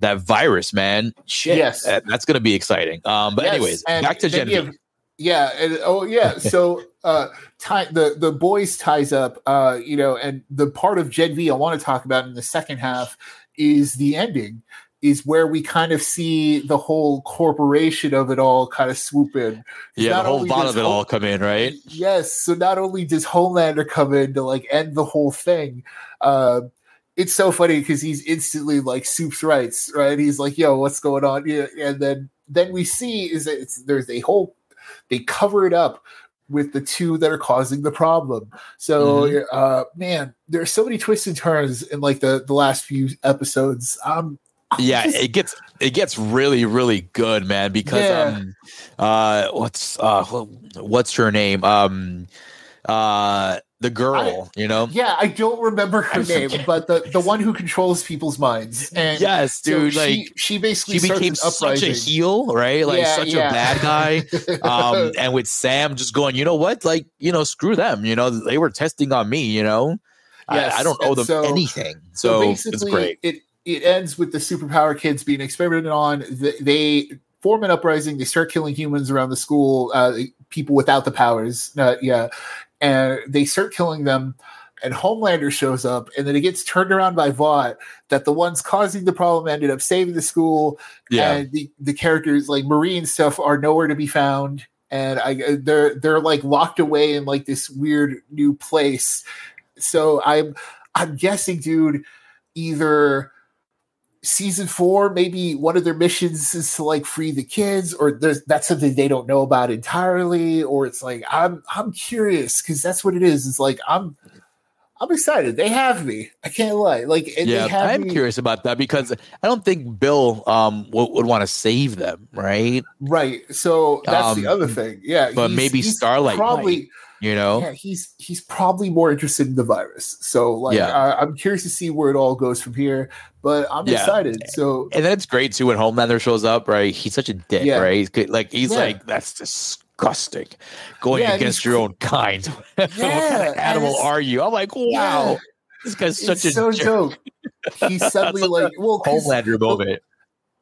that virus, man. Shit, Yes. that- that's gonna be exciting. Um, but Yes, anyways, and back to Genevieve. have- yeah, and oh yeah. So uh tie the the boys ties up uh, you know, and the part of Gen V I want to talk about in the second half is the ending, is where we kind of see the whole corporation of it all kind of swoop in. yeah, not the whole lot of it Home- all come in, right? Yes. So not only does Homelander come in to like end the whole thing, uh, it's so funny because he's instantly like Soup's rights, right? He's like, "Yo, what's going on?" Yeah, and then then we see is that it's there's a whole they cover it up with the two that are causing the problem. So, Mm-hmm. uh, man, there's so many twists and turns in like the the last few episodes. Um, yeah just- it gets it gets really really good man because Yeah. um uh what's uh what's her name um uh the girl you know yeah, I don't remember her name, forget. but the the one who controls people's minds. And yes dude she, like she basically she became an such a heel right like Yeah, such yeah. a bad guy um and with sam just going you know what like you know screw them you know they were testing on me you know Yes, I, I don't owe them so- anything so so, it's basically, great it it ends with the superpower kids being experimented on. Th- They form an uprising. They start killing humans around the school, uh, people without the powers. Uh, yeah, and they start killing them. And Homelander shows up, and then it gets turned around by Vought that the ones causing the problem ended up saving the school, yeah and the, the characters like Marie and stuff are nowhere to be found, and I uh, they're they're like locked away in like this weird new place. So I'm I'm guessing, dude, either season four, maybe one of their missions is to like free the kids, or there's that's something they don't know about entirely, or it's like I'm I'm curious because that's what it is. It's like I'm I'm excited. They have me. I can't lie. Like and yeah they have i'm me, curious about that because i don't think bill um would, would want to save them right Right. So that's the Um, other thing. Yeah. but he's- maybe he's Starlight probably you know yeah, he's he's probably more interested in the virus. So like Yeah. uh, I'm curious to see where it all goes from here. But I'm Yeah. excited. So and then it's great too when Homelander shows up, right? He's such a dick, Yeah. right? He's good- like he's Yeah. like that's disgusting, going Yeah, against your own kind. what kind Yeah, of animal are you? I'm like, wow, Yeah. this guy's such a so jerk. dope. He's suddenly like, well, Homelander moment.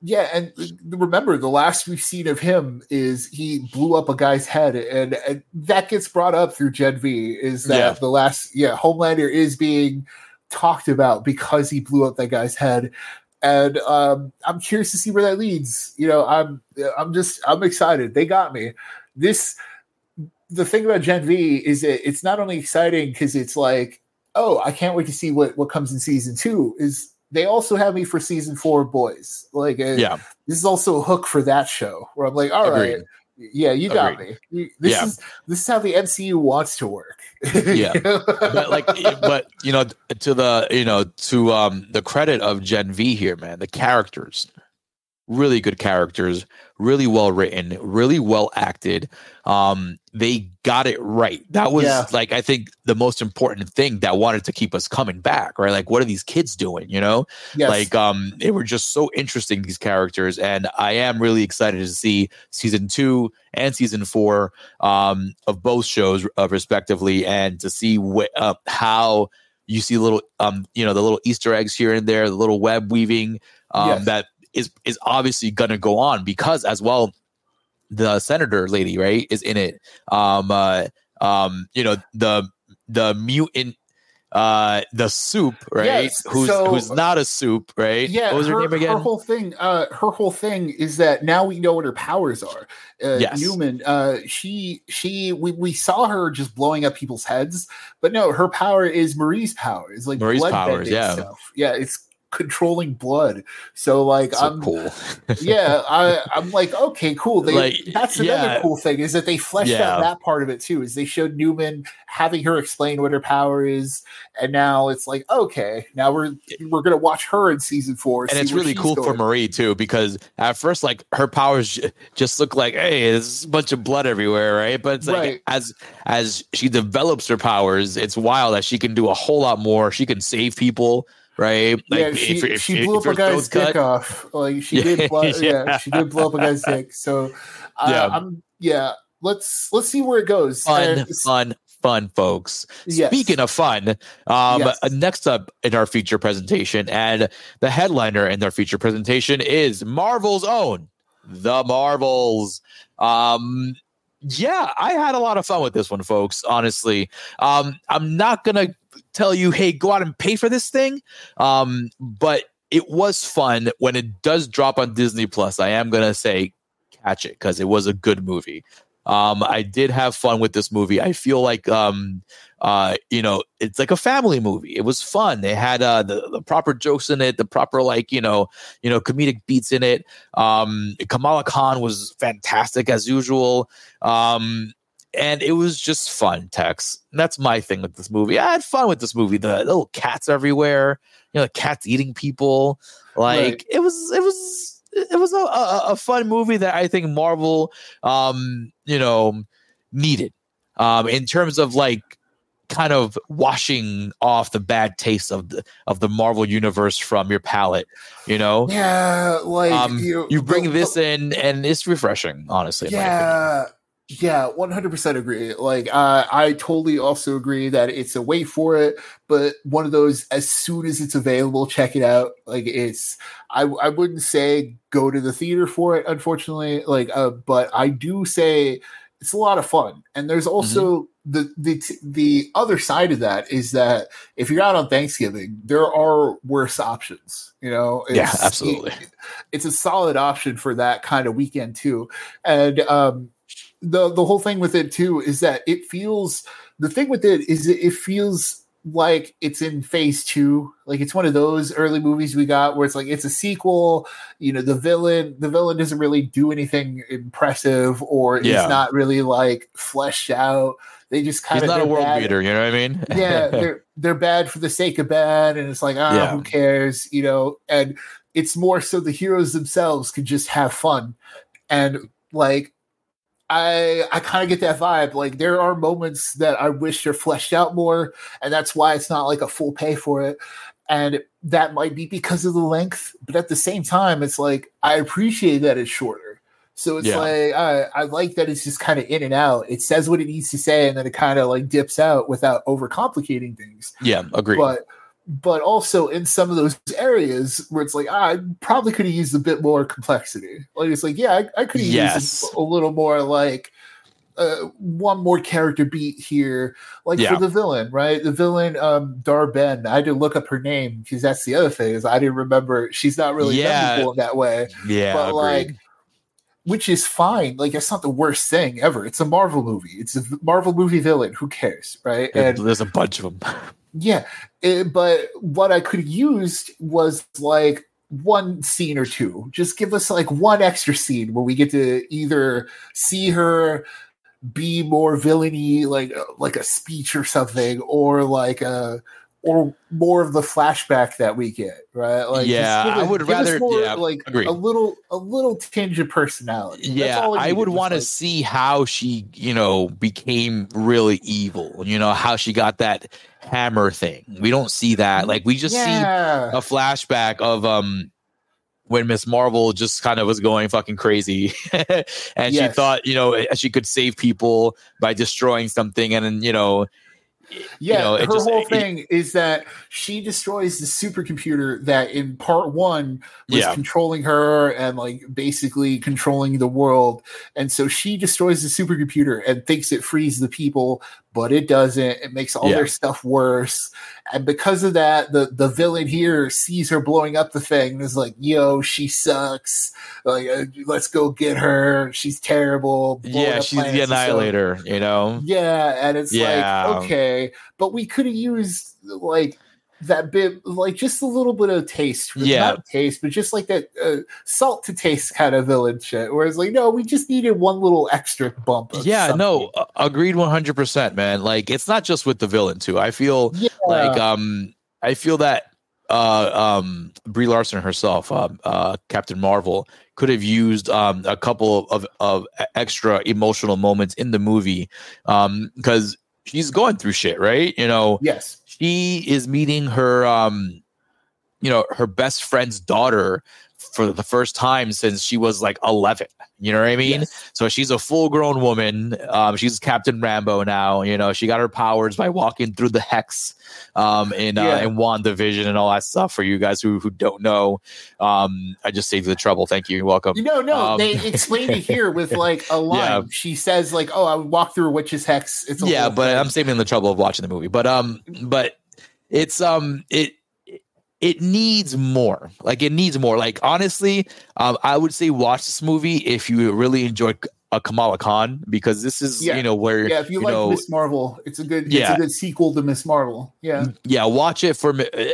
Yeah, and remember the last we've seen of him is he blew up a guy's head, and, and that gets brought up through Gen V. Is that Yeah. the last? Yeah, Homelander is being talked about because he blew up that guy's head, and um, I'm curious to see where that leads. You know, I'm I'm just I'm excited. They got me. This the thing about Gen V is that it's not only exciting because it's like, oh, I can't wait to see what what comes in season two. Is they also have me for season four, boys. Like, uh, Yeah, this is also a hook for that show where I'm like, all right, Agreed. yeah, you got Agreed. me. This Yeah. is this is how the MCU wants to work. Yeah. But like, but you know, to the you know to um the credit of Gen V here, man, the characters, really good characters, really well written, really well acted. Um, they got it right. That was Yeah. like I think the most important thing that wanted to keep us coming back, right? Like, what are these kids doing? You know, yes. like um they were just so interesting these characters and i am really excited to see season two and season four um of both shows uh, respectively and to see what uh, how you see little um you know the little easter eggs here and there the little web weaving um Yes. that is is obviously going to go on because as well the senator lady right is in it um uh um you know the the mutant uh the soup right Yes, who's so- who's not a soup right yeah, what was her, her, name again her whole thing, uh, her whole thing is that now we know what her powers are. Uh, Yes. Neuman, uh, she, she, we, we saw her just blowing up people's heads, but no, her power is Marie's power. It's like Marie's blood powers, yeah. stuff. Yeah, it's controlling blood. So like, so I'm cool yeah, I, I'm like, okay, cool. They, Like, that's another yeah. cool thing is that they fleshed Yeah. out that part of it too. Is they showed Neuman having her explain what her power is, and now it's like, okay, now we're we're gonna watch her in season four, and it's really cool for. Marie too because at first like her powers just look like hey there's a bunch of blood everywhere right but it's like Right. as as she develops her powers it's wild that she can do a whole lot more she can save people right like yeah, she, if- if- she if blew up your a guy's dick cut- off. Like she did, blow, yeah. yeah. she did blow up a guy's dick. So, uh, Yeah. I'm yeah. Let's let's see where it goes. fun And- fun fun folks Yes. Speaking of fun, um, Yes. next up in our feature presentation, and the headliner in our feature presentation is Marvel's own, The Marvels. Um, yeah, I had a lot of fun with this one, folks. Honestly, um, I'm not gonna tell you, hey, go out and pay for this thing, um, but it was fun when it does drop on Disney Plus. I am gonna say, catch it because it was a good movie. Um, I did have fun with this movie. I feel like um, uh, you know, it's like a family movie. It was fun. They had uh, the, the proper jokes in it, the proper like you know, you know, comedic beats in it. Um, Kamala Khan was fantastic as usual. Um, and it was just fun, Tex. And That's my thing with this movie. I had fun with this movie. The little cats everywhere, you know, the cats eating people. Like Right. it was, it was, it was a, a, a fun movie that I think Marvel, um, you know, needed. Um, in terms of like kind of washing off the bad taste of the of the Marvel universe from your palate, you know. yeah, like Um, you, you bring the- this in, and it's refreshing, honestly. in my opinion. yeah yeah 100% agree. Like uh, i totally also agree that it's a wait for it but one of those as soon as it's available check it out. Like it's i i wouldn't say go to the theater for it unfortunately like uh, but i do say it's a lot of fun. And there's also the the the other side of that is that if you're out on thanksgiving there are worse options you know? Yeah, It's- absolutely. it's a solid option for that kind of weekend too. And um the the whole thing with it too is that it feels the thing with it is it, feels like it's in phase two like it's one of those early movies we got where it's like it's a sequel you know the villain the villain doesn't really do anything impressive or Yeah. is not really like fleshed out they just kind He's of not a world beater, you know what I mean? yeah, they're they're bad for the sake of bad, and it's like ah, Yeah. who cares, you know? And it's more so the heroes themselves can just have fun, and like I I kind of get that vibe. Like there are moments that I wish are fleshed out more, and that's why it's not like a full pay for it. And that might be because of the length, but at the same time, it's like I appreciate that it's shorter. So it's Yeah. like I, I like that it's just kind of in and out. It says what it needs to say, and then it kind of like dips out without overcomplicating things. yeah, agree. But but also in some of those areas where it's like ah, I probably could have used a bit more complexity. Like it's like yeah, I, I could have Yes. used a, a little more like uh, one more character beat here, like Yeah. for the villain, right? The villain, um, Dar-Benn. I had to look up her name because that's the other thing is I didn't remember. She's not really Yeah. memorable in that way, Yeah, but agreed. like, which is fine. Like, it's not the worst thing ever. It's a Marvel movie. It's a Marvel movie villain. Who cares, right? And there's a bunch of them. yeah, it- but what I could have used was like one scene or two. Just give us like one extra scene where we get to either see her be more villainy, like like a speech or something, or like a or more of the flashback that we get, right? Like, Yeah, give I would give us rather- more, yeah, like agree. a little a little tinge of personality. That's Yeah, all it I would want to like- see how she, you know, became really evil. You know, how she got that hammer thing. We don't see that. Like we just see a flashback of um when Miss Marvel just kind of was going fucking crazy and she thought, you know, she could save people by destroying something and then, you know, Yeah, know, her just- whole it- thing is that she destroys the supercomputer that in part one was Yeah. controlling her and like basically controlling the world. And so she destroys the supercomputer and thinks it frees the people, but it doesn't. It makes all Yeah. their stuff worse. And because of that, the, the villain here sees her blowing up the thing and is like, yo, she sucks. Like, uh, let's go get her. She's terrible. yeah, she's the planets and stuff. annihilator, you know. Yeah, and it's Yeah. like okay, but we could have used like that bit, like just a little bit of taste. Yeah. not taste, but just like that uh, salt to taste kind of villain shit. Whereas, like, no, we just needed one little extra bump. Of Yeah, no, uh, agreed 100%, man. Like it's not just with the villain too. I feel yeah, like um I feel that uh um Brie Larson herself, um uh Captain Marvel could have used um a couple of of extra emotional moments in the movie um because she's going through shit, right? You know, yes, she is meeting her um you know her best friend's daughter for the first time since she was like 11 you know what i mean yes. so she's a full grown woman um she's captain rambeau now you know she got her powers by walking through the hex um in uh Yeah. in wandavision and all that stuff for you guys who who don't know um i just saved you the trouble thank you you're welcome You know, no, Um, they explain it here with like a line. Yeah. She says, like, "Oh, I walk through a witch's hex." It's a yeah but thing. i'm saving the trouble of watching the movie but um but it's um it it needs more like it needs more like honestly um i would say watch this movie if you really enjoy a kamala khan because this is Yeah. you know where yeah. If you, you like Ms. Marvel, it's a good, it's Yeah. a good sequel to Ms. Marvel. Yeah, yeah watch it for uh,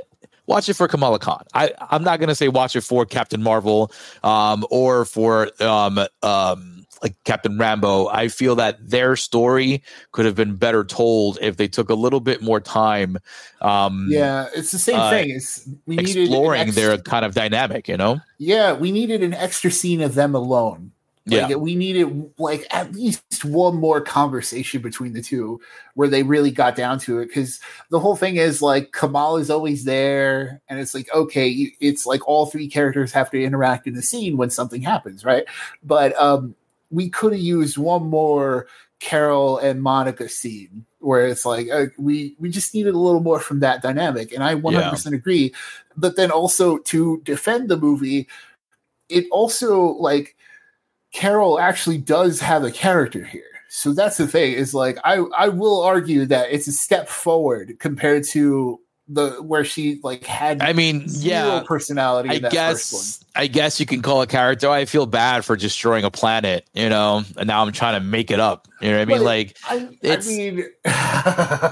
watch it for kamala khan i i'm not gonna say watch it for captain marvel um or for um um like captain rambeau i feel that their story could have been better told if they took a little bit more time um yeah. It's the same uh, thing. It's we needed exploring extra- their kind of dynamic you know Yeah, we needed an extra scene of them alone. Like, yeah we needed like at least one more conversation between the two where they really got down to it. Because the whole thing is like Kamal is always there, and it's like okay, it's like all three characters have to interact in the scene when something happens, right? But um, we could have used one more Carol and Monica scene where it's like uh, we we just needed a little more from that dynamic, and I 100% agree. But then also to defend the movie, it also like Carol actually does have a character here. So that's the thing is like I I will argue that it's a step forward compared to the where she like had i mean yeah personality I in that first one. guess I guess you can call it character. I feel bad for destroying a planet, you know, and now I'm trying to make it up. You know what I mean? But like I, I it's- mean,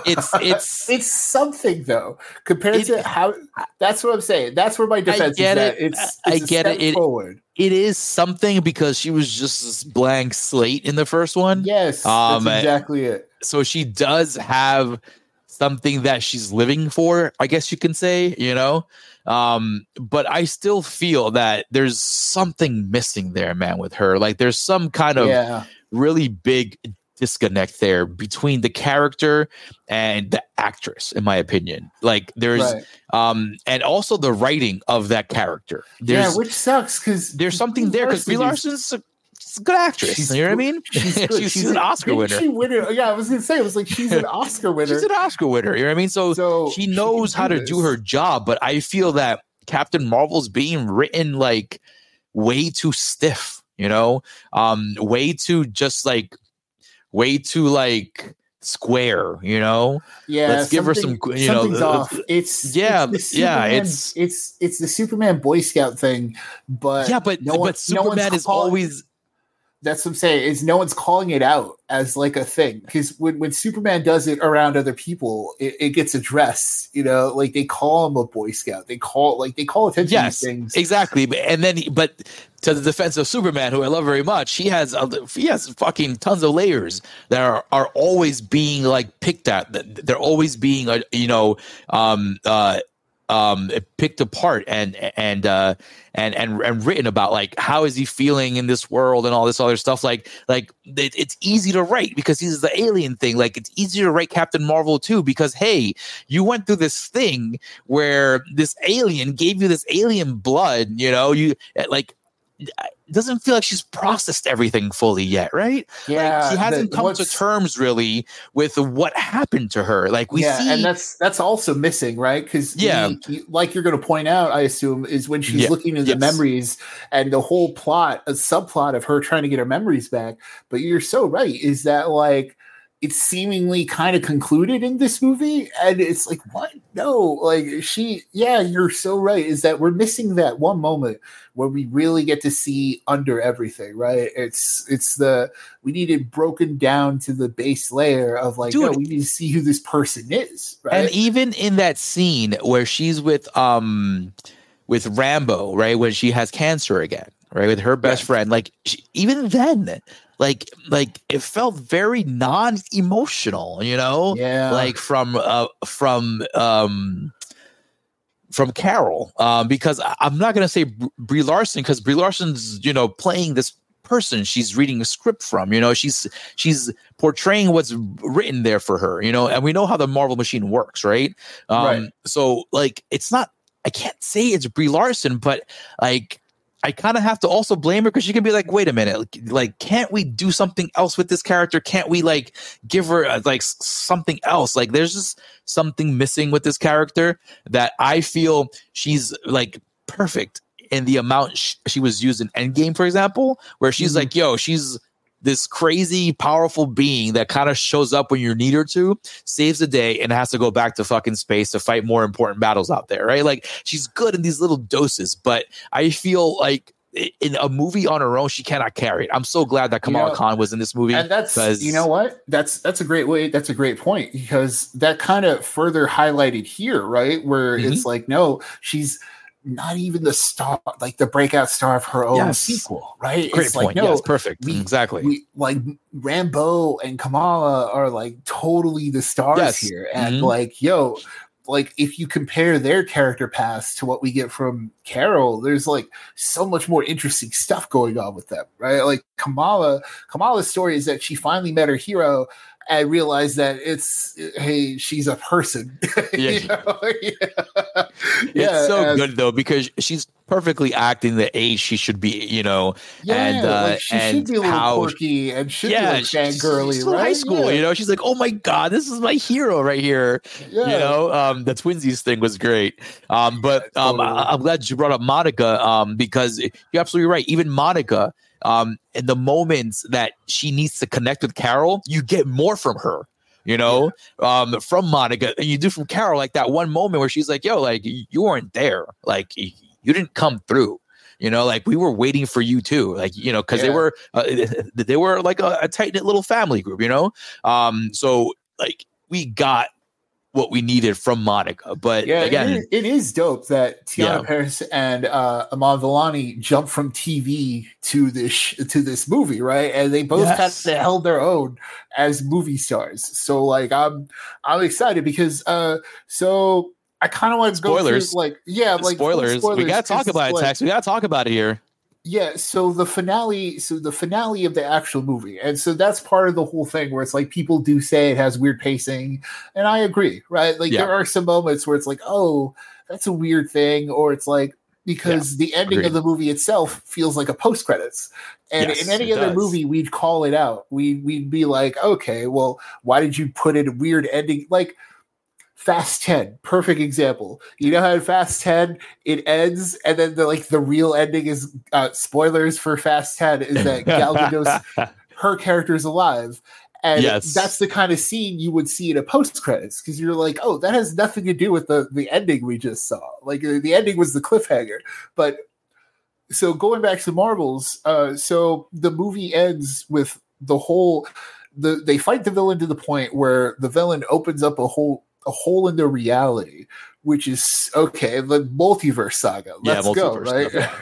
it's it's it's something though compared It- to how. That's what I'm saying. That's where my defense get is. it. It's, I it's a get it. It- forward. it is something because she was just this blank slate in the first one. Yes, Um, that's exactly it. So she does have something that she's living for, I guess you can say, you know. Um, but I still feel that there's something missing there, man, with her. Like there's some kind of Yeah, really big disconnect there between the character and the actress in my opinion like there's right. um and also the writing of that character there's yeah, which sucks because there's something there because Brie Larson's she's a good actress. She's you know what I mean? She's, She's, she's an Oscar winner. She winner. Yeah, I was gonna say it was like she's an Oscar winner. She's an Oscar winner. You know what I mean? So, so she can knows how to do her job, but I feel that Captain Marvel's being written like way too stiff, you know? Um, way too just like way too like square, you know? Yeah, Let's give her some, you know, something's uh, off. It's yeah, it's the yeah, Superman- it's- it's it's the Superman Boy Scout thing, but yeah, but no one- but no one's Superman is call- always that's what I'm saying. Is no one's calling it out as like a thing because when, when Superman does it around other people, it, it gets addressed. You know, like they call him a Boy Scout. They call like they call attention yes, to things. exactly. But- And then, he- but to the defense of Superman, who I love very much, he has a- he has fucking tons of layers that are are always being like picked at. They're always being, uh, you know, um, uh, um, picked apart and and uh, and and and written about. Like, how is he feeling in this world and all this other stuff. Like, like it, it's easy to write because he's the alien thing. Like, it's easier to write Captain Marvel too because hey, you went through this thing where this alien gave you this alien blood. You know, you like. Doesn't feel like she's processed everything fully yet, right? yeah, like, she hasn't the- come to terms really with what happened to her. Like we yeah, see, and that's that's also missing, right? Because Yeah. like you're going to point out, I assume, is when she's Yeah, looking into yes. memories and the whole plot, a subplot of her trying to get her memories back. But you're so right, is that like it's seemingly kind of concluded in this movie, and it's like, what? No, like she, yeah, you're so right. Is that we're missing that one moment where we really get to see under everything, right? It's it's the we need it broken down to the base layer of like, no, we need to see who this person is, right? and even in that scene where she's with um with Rambeau, right, when she has cancer again, right, with her best Right. friend, like she, even then, like like it felt very non-emotional, you know, yeah, like from uh from um from Carol, um, because I, I'm not gonna say Brie Larson because Brie Larson's you know playing this person she's reading a script from. You know, she's she's portraying what's written there for her. You know, and we know how the Marvel machine works, right? Um, Right. So like, it's not. I can't say it's Brie Larson, but like. I kind of have to also blame her because she can be like, wait a minute, like, like, can't we do something else with this character? Can't we like give her uh, like something else? Like, there's just something missing with this character that I feel she's like perfect in the amount sh- she was used in Endgame, for example, where she's Mhm. like, yo, she's this crazy, powerful being that kind of shows up when you need her to, saves the day, and has to go back to fucking space to fight more important battles out there, right? Like, she's good in these little doses, but I feel like in a movie on her own, she cannot carry it. I'm so glad that You Kamala know, Khan was in this movie. and that's you know what that's that's a great way that's a great point because that kind of further highlighted here right where Mm-hmm. it's like no she's not even the star like the breakout star of her own Yes. sequel right Great it's point. like no yes, perfect. we- exactly. we like rambeau and kamala are like totally the stars Yes. here and Mhm. like yo like if you compare their character paths to what we get from Carol, there's like so much more interesting stuff going on with them, right? Like Kamala, Kamala's story is that she finally met her hero and realized that it's hey, she's a person. Yeah. You know? yeah. it's so and- good though because she's perfectly acting the age she should be, you know. Yeah, and, uh, like she should be a little how- quirky and should yeah, be like she's- fangirly, she's right? high school, Yeah. you know. She's like, "Oh my god, this is my hero right here." Yeah. You know, um, the twinsies thing was great. Um, but um, totally. I, I'm glad you brought up Monica um, because you're absolutely right. Even Monica, um, in the moments that she needs to connect with Carol, you get more from her. You know, um, from Monica, and you do from Carol, like that one moment where she's like, "Yo, like you weren't there, like you didn't come through." You know, like we were waiting for you too, like you know, because they were uh, they were like a, a tight knit little family group. You know, um, so like we got what we needed from Monica, but Yeah, again, it, is, it is dope that Teyonah Yeah. Parris and uh, Iman Vellani jumped from TV to this sh- to this movie, right? And they both Yes. kind of held their own as movie stars. So, like, I'm I'm excited because uh, so I kind of want to go Spoilers. through, like, yeah, like full spoilers. We gotta talk 'cause about it, like- Tex. We gotta talk about it here. Yeah so the finale so the finale of the actual movie and so that's part of the whole thing where it's like people do say it has weird pacing and i agree right like Yeah. there are some moments where it's like oh that's a weird thing or it's like because the ending Agreed. of the movie itself feels like a post credits. And Yes, in any other does. movie, we'd call it out. We we'd be like, okay, well, why did you put in a weird ending? Like Fast 10, perfect example. You know how in Fast 10 it ends, and then the like the real ending is uh spoilers for Fast 10 is that Gal Gadot her character is alive. And Yes. that's the kind of scene you would see in a post credits because you're like, oh, that has nothing to do with the the ending we just saw. Like the ending was the cliffhanger. But so going back to Marvels, uh, so the movie ends with the whole the they fight the villain to the point where the villain opens up a whole a hole in their reality, which is okay, the multiverse saga. Yeah, Let's go, multiverse right? stuff, yeah.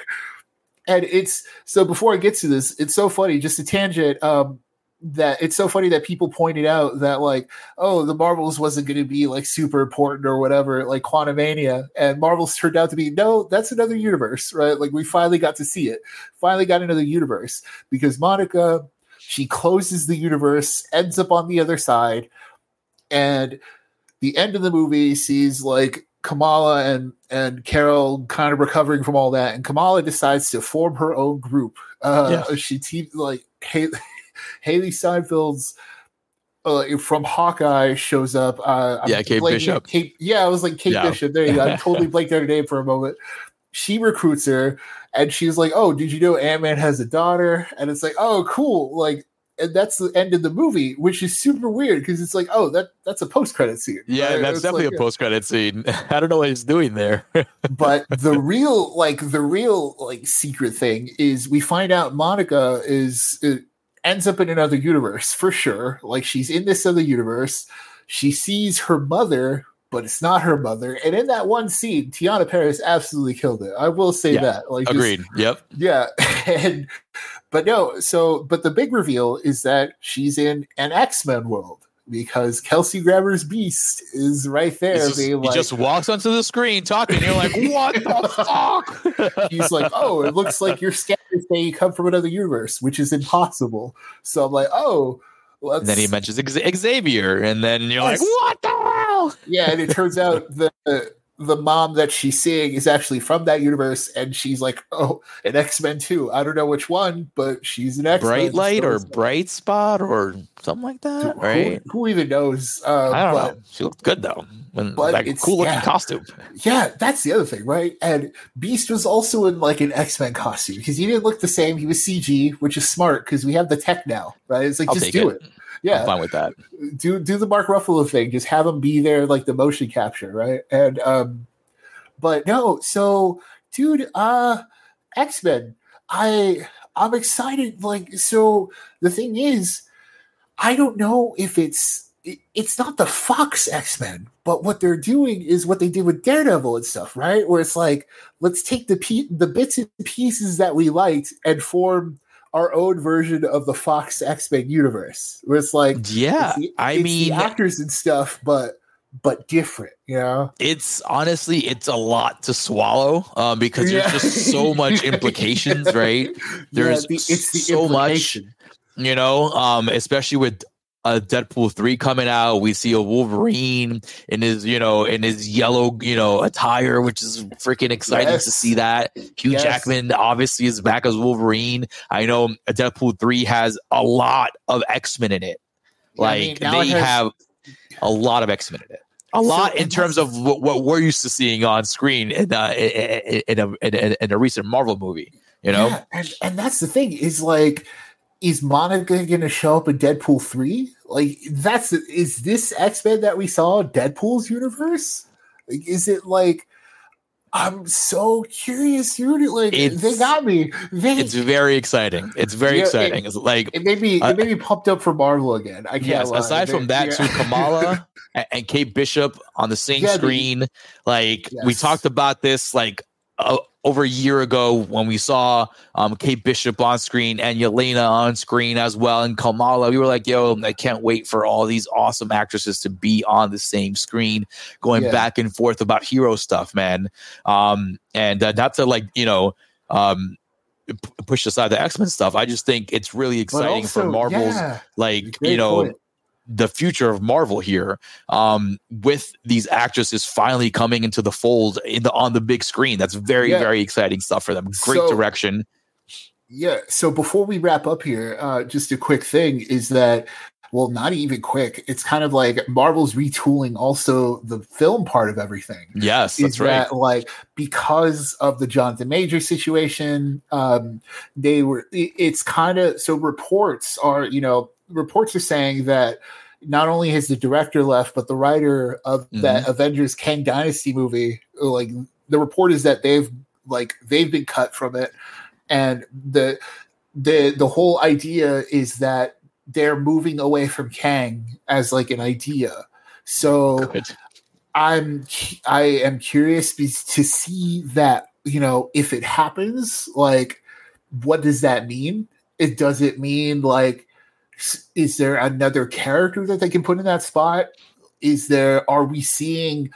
and it's so before I get to this, it's so funny, just a tangent. Um, that it's so funny that people pointed out that like, oh, the Marvels wasn't going to be like super important or whatever, like Quantumania, and Marvels turned out to be no, that's another universe, right? Like we finally got to see it, finally got another universe because Monica, she closes the universe, ends up on the other side, and the end of the movie sees like Kamala and and Carol kind of recovering from all that, and Kamala decides to form her own group. Uh, She te- like Hailee, Hailee Steinfeld's uh, from Hawkeye shows up. Uh, I'm Yeah, Kate blanking- Bishop. Kate, yeah, I was like Kate Yeah. Bishop. There you go. I totally blanked out her name for a moment. She recruits her, and she's like, "Oh, did you know Ant Man has a daughter?" And it's like, "Oh, cool!" Like, and that's the end of the movie, which is super weird because it's like, "Oh, that that's a post credit scene." Yeah, right? that's definitely like, a post credit scene. I don't know what he's doing there. but the real like the real like secret thing is we find out monica is uh, ends up in another universe for sure like she's in this other universe she sees her mother but it's not her mother and in that one scene teyonah parris absolutely killed it i will say Yeah, that like just- Agreed. Yep. yeah and but no so but the big reveal is that she's in an x-men world because kelsey grammer's beast is right there just- he like just walks onto the screen talking. You're like, what the fuck? he's like, "Oh, it looks like you're scanners say you come from another universe, which is impossible." So I'm like, "Oh." Let's, And then he mentions Xavier, and then you're Yes. like, "What the hell?" yeah, and it turns out the the mom that she's seeing is actually from that universe, and she's like, "Oh, an X Men too." I don't know which one, but she's an X Bright light or bright spot or something like that, right? Who, who even knows? Uh, I don't but, know. She looked good though. When that cool looking yeah. costume. Yeah, that's the other thing, right? And Beast was also in like an X Men costume because he didn't look the same. He was CG, which is smart because we have the tech now, right? It's like I'll just do it. it. Yeah, I'm fine with that. do do the Mark Ruffalo thing. Just have him be there, like the motion capture, right? And um, but no, so dude, uh, X Men. I I'm excited. Like, so the thing is, I don't know if it's it's not the Fox X Men, but what they're doing is what they did with Daredevil and stuff, right? Where it's like, let's take the pe- the bits and pieces that we liked and form our own version of the Fox X Men universe. Where it's like, Yeah, it's the- I it's mean, actors and stuff, but but different, you know? it's honestly it's a lot to swallow um, because Yeah. there's just so much implications, right? There's yeah, the, it's the so much, you know, um, especially with uh, Deadpool three coming out. We see a Wolverine in his, you know, in his yellow, you know, attire, which is freaking exciting to see that. Hugh Yes. Jackman obviously is back as Wolverine. I know Deadpool three has a lot of X Men in it. Yeah, I Like mean, they has- have a lot of X Men in it. A So- lot in terms of what, what we're used to seeing on screen in, uh, in, in, a, in, a, in a recent Marvel movie. You know, Yeah, and and that's the thing is like, is Monica going to show up in Deadpool three? Like, that's is this X Men that we saw Deadpool's universe? Like, is it like? I'm so curious, dude. Like, they got me. They, it's very exciting. It's very Yeah, it- exciting. it's like it made me uh, it made me pumped up for Marvel again. I can't. yes. lie. Aside They- from that, yeah. too, Kamala and, and Kate Bishop on the same Yeah, the- screen. like we talked about this like uh, over a year ago when we saw um, Kate Bishop on screen and Yelena on screen as well, and Kamala. We were like, "Yo, I can't wait for all these awesome actresses to be on the same screen, going Yeah. back and forth about hero stuff, man." Um, and uh, not to like you know. Um, p- push aside the X Men stuff. I just think it's really exciting for Marvel's yeah, like you know point. The future of Marvel here, um, with these actresses finally coming into the fold in the on the big screen. That's very Yeah. very exciting stuff for them. Great So- direction. Yeah. So before we wrap up here, uh, just a quick thing is that, well, not even quick. It's kind of like Marvel's retooling also the film part of everything. Yes, is that's right. that like because of the Jonathan Major situation, um, they were. it- It's kind of so reports are you know reports are saying that not only has the director left, but the writer of that Mm-hmm. Avengers Kang Dynasty movie, like the report is that they've like they've been cut from it, and the the the whole idea is that they're moving away from Kang as like an idea. So Good. I'm I am curious to see that you know if it happens like what does that mean it does it mean like is there another character that they can put in that spot? Is there are we seeing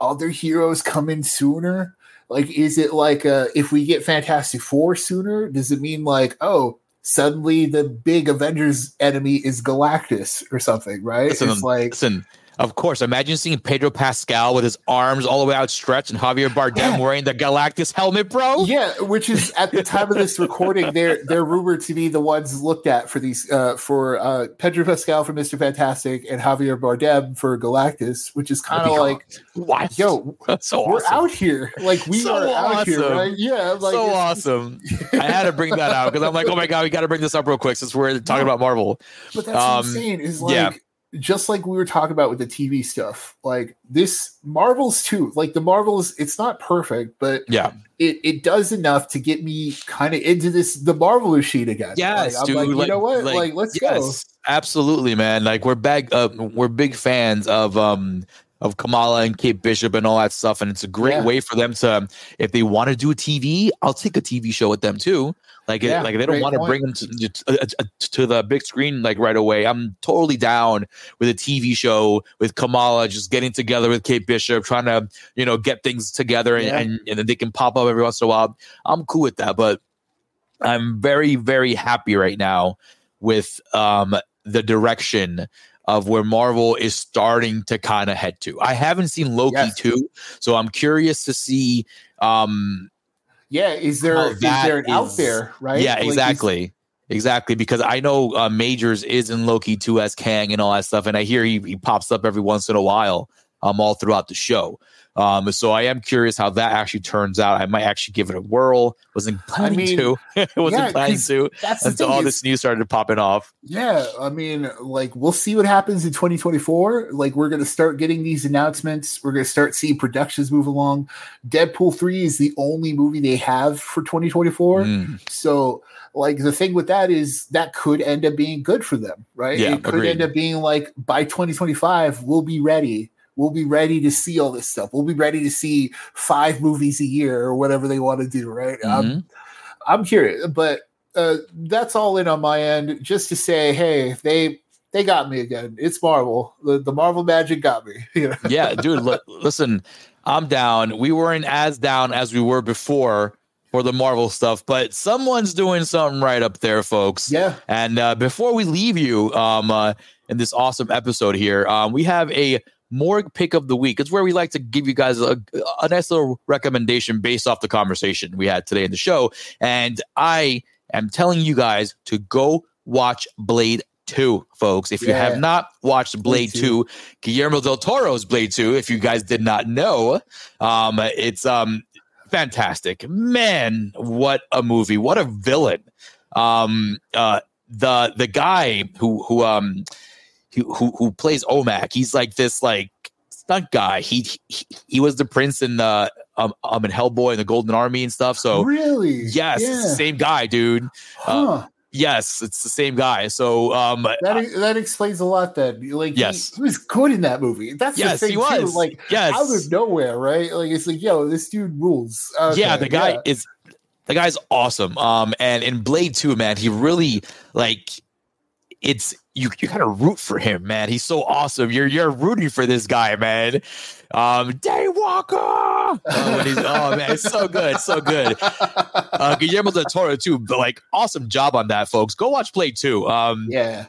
other heroes come in sooner? Like is it like uh if we get fantastic four sooner does it mean like oh suddenly the big avengers enemy is galactus or something right? Listen, it's like Listen, of course, imagine seeing Pedro Pascal with his arms all the way outstretched and Javier Bardem Yeah. wearing the Galactus helmet, bro. Yeah, which is at the time of this recording, they're they're rumored to be the ones looked at for these uh, for uh, Pedro Pascal for Mister Fantastic and Javier Bardem for Galactus, which is kind of like, Wow. yo, so we're awesome. out here, like we So are out here, awesome. right? Yeah, like so awesome. I had to bring that out because I'm like, oh my god, we got to bring this up real quick since we're talking about Marvel. But that's Um, what saying is like yeah. Just like we were talking about with the TV stuff, like this Marvels too. Like the Marvels, it's not perfect, but Yeah, it, it does enough to get me kind of into this the Marvel sheet again. yes, like, I'm dude. like, you know what? Like, let's go. Absolutely, man. Like we're bag, uh, we're big fans of um of Kamala and Kate Bishop and all that stuff, and it's a great Yeah. way for them to, if they want to do a TV, I'll take a TV show with them too. Like, it- Yeah, like they don't want to bring them to, to, uh, to the big screen like right away. I'm totally down with a TV show with Kamala just getting together with Kate Bishop, trying to you know get things together, and Yeah. and, and then they can pop up every once in a while. I'm cool with that, but I'm very very happy right now with um the direction of where Marvel is starting to kind of head to. I haven't seen Loki Yes. 2, so I'm curious to see um Yeah, is there how is there an out there, right? yeah, Like, is- exactly. Exactly, because I know uh, Majors is in Loki 2 as Kang and all that stuff, and I hear he, he pops up every once in a while um, all throughout the show. Um, so I am curious how that actually turns out. I might actually give it a whirl. Wasn't planning mean, to. Wasn't yeah, planning to until all is- this news started popping off. Yeah, I mean, like we'll see what happens in 2024. Like we're gonna start getting these announcements. We're gonna start seeing productions move along. Deadpool 3 is the only movie they have for 2024. Mm, So, like the thing with that is that could end up being good for them, right? Yeah, it could agreed. end up being like by 2025, we'll be ready. We'll be ready to see all this stuff. We'll be ready to see five movies a year or whatever they want to do, right? I'm, mhm. I'm curious, but uh, that's all in on my end. Just to say, hey, they they got me again. It's Marvel. The, the Marvel magic got me. You know? yeah, dude. Li- listen, I'm down. We weren't as down as we were before for the Marvel stuff, but someone's doing something right up there, folks. Yeah. And uh, before we leave you um, uh, in this awesome episode here, um, we have a morgue pick of the week. It's where we like to give you guys a, a nice little recommendation based off the conversation we had today in the show. And I am telling you guys to go watch Blade 2, folks. If you have not watched Blade, Blade 2, Guillermo del Toro's Blade 2, if you guys did not know, um, it's um, fantastic. Man, what a movie. What a villain. Um, uh, the the guy who who um who who, who plays Omak, he's like this like stunt guy. He he, he was the prince in the um, um in Hellboy and the Golden Army and stuff. So really? yes, Yeah. same guy, dude. Huh. Yes, it's the same guy. So um that that explains a lot. Then, like, he- Yes. he, was good in that movie. That's yes, the thing he was. too. Like, yes. out of nowhere, right? Like, it's like, yo, this dude rules. Okay, yeah, the guy yeah. is the guy's awesome. Um, and in Blade 2, man, he really like it's you you kind of root for him, man. He's so awesome. You're you're rooting for this guy, man. Um, Daywalker. Oh, he's, oh man, it's so good, so good. Uh, Guillermo del Toro too, but like awesome job on that, folks. Go watch Blade 2. Um, yeah,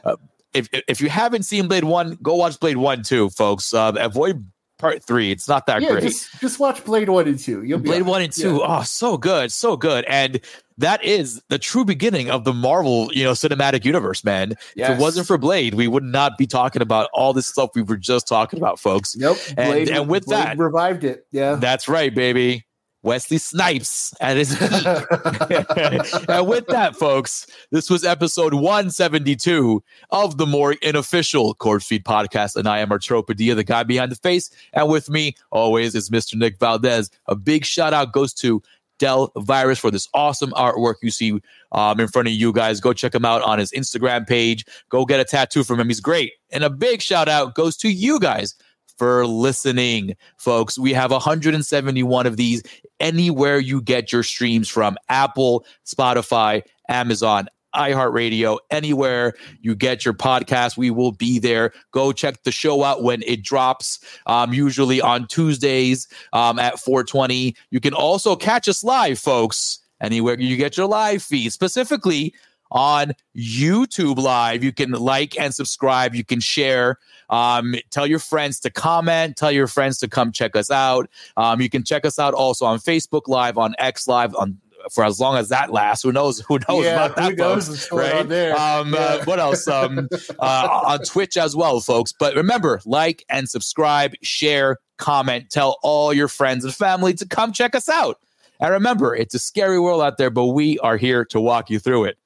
if if you haven't seen Blade One, go watch Blade One too, folks. Uh, avoid part three. It's not that yeah, great. just just watch Blade One and Two. You'll Blade. One and Two. Yeah. Oh, so good, so good. And that is the true beginning of the Marvel, you know, cinematic universe, man. If it wasn't for Blade, we would not be talking about all this stuff we were just talking about, folks. Nope. And- Blade, and with Blade that- revived it. Yeah. That's right, baby. Wesley Snipes at his and with that, folks, this was episode 172 of the more unofficial CorpseFeed podcast. And I am Arturo Padilla, the guy behind the face. And with me, always, is Mr. Nick Valdez. A big shout out goes to Delvirus for this awesome artwork you see um, in front of you guys. Go check him out on his Instagram page. Go get a tattoo from him. He's great. And a big shout out goes to you guys for listening, folks. We have 171 of these anywhere you get your streams from Apple, Spotify, Amazon, iHeartRadio, anywhere you get your podcast, we will be there. Go check the show out when it drops, um, usually on Tuesdays um, at 420. You can also catch us live, folks, anywhere you get your live feed, specifically on YouTube Live. You can like and subscribe. You can share. Um, tell your friends to comment. Tell your friends to come check us out. Um, you can check us out also on Facebook Live, on X Live, on for as long as that lasts. Who knows? Who knows yeah, about that? folks, right? there? Um, Yeah. uh, what else? Um, uh, on Twitch as well, folks. But remember, like and subscribe, share, comment, tell all your friends and family to come check us out. And remember, it's a scary world out there, but we are here to walk you through it.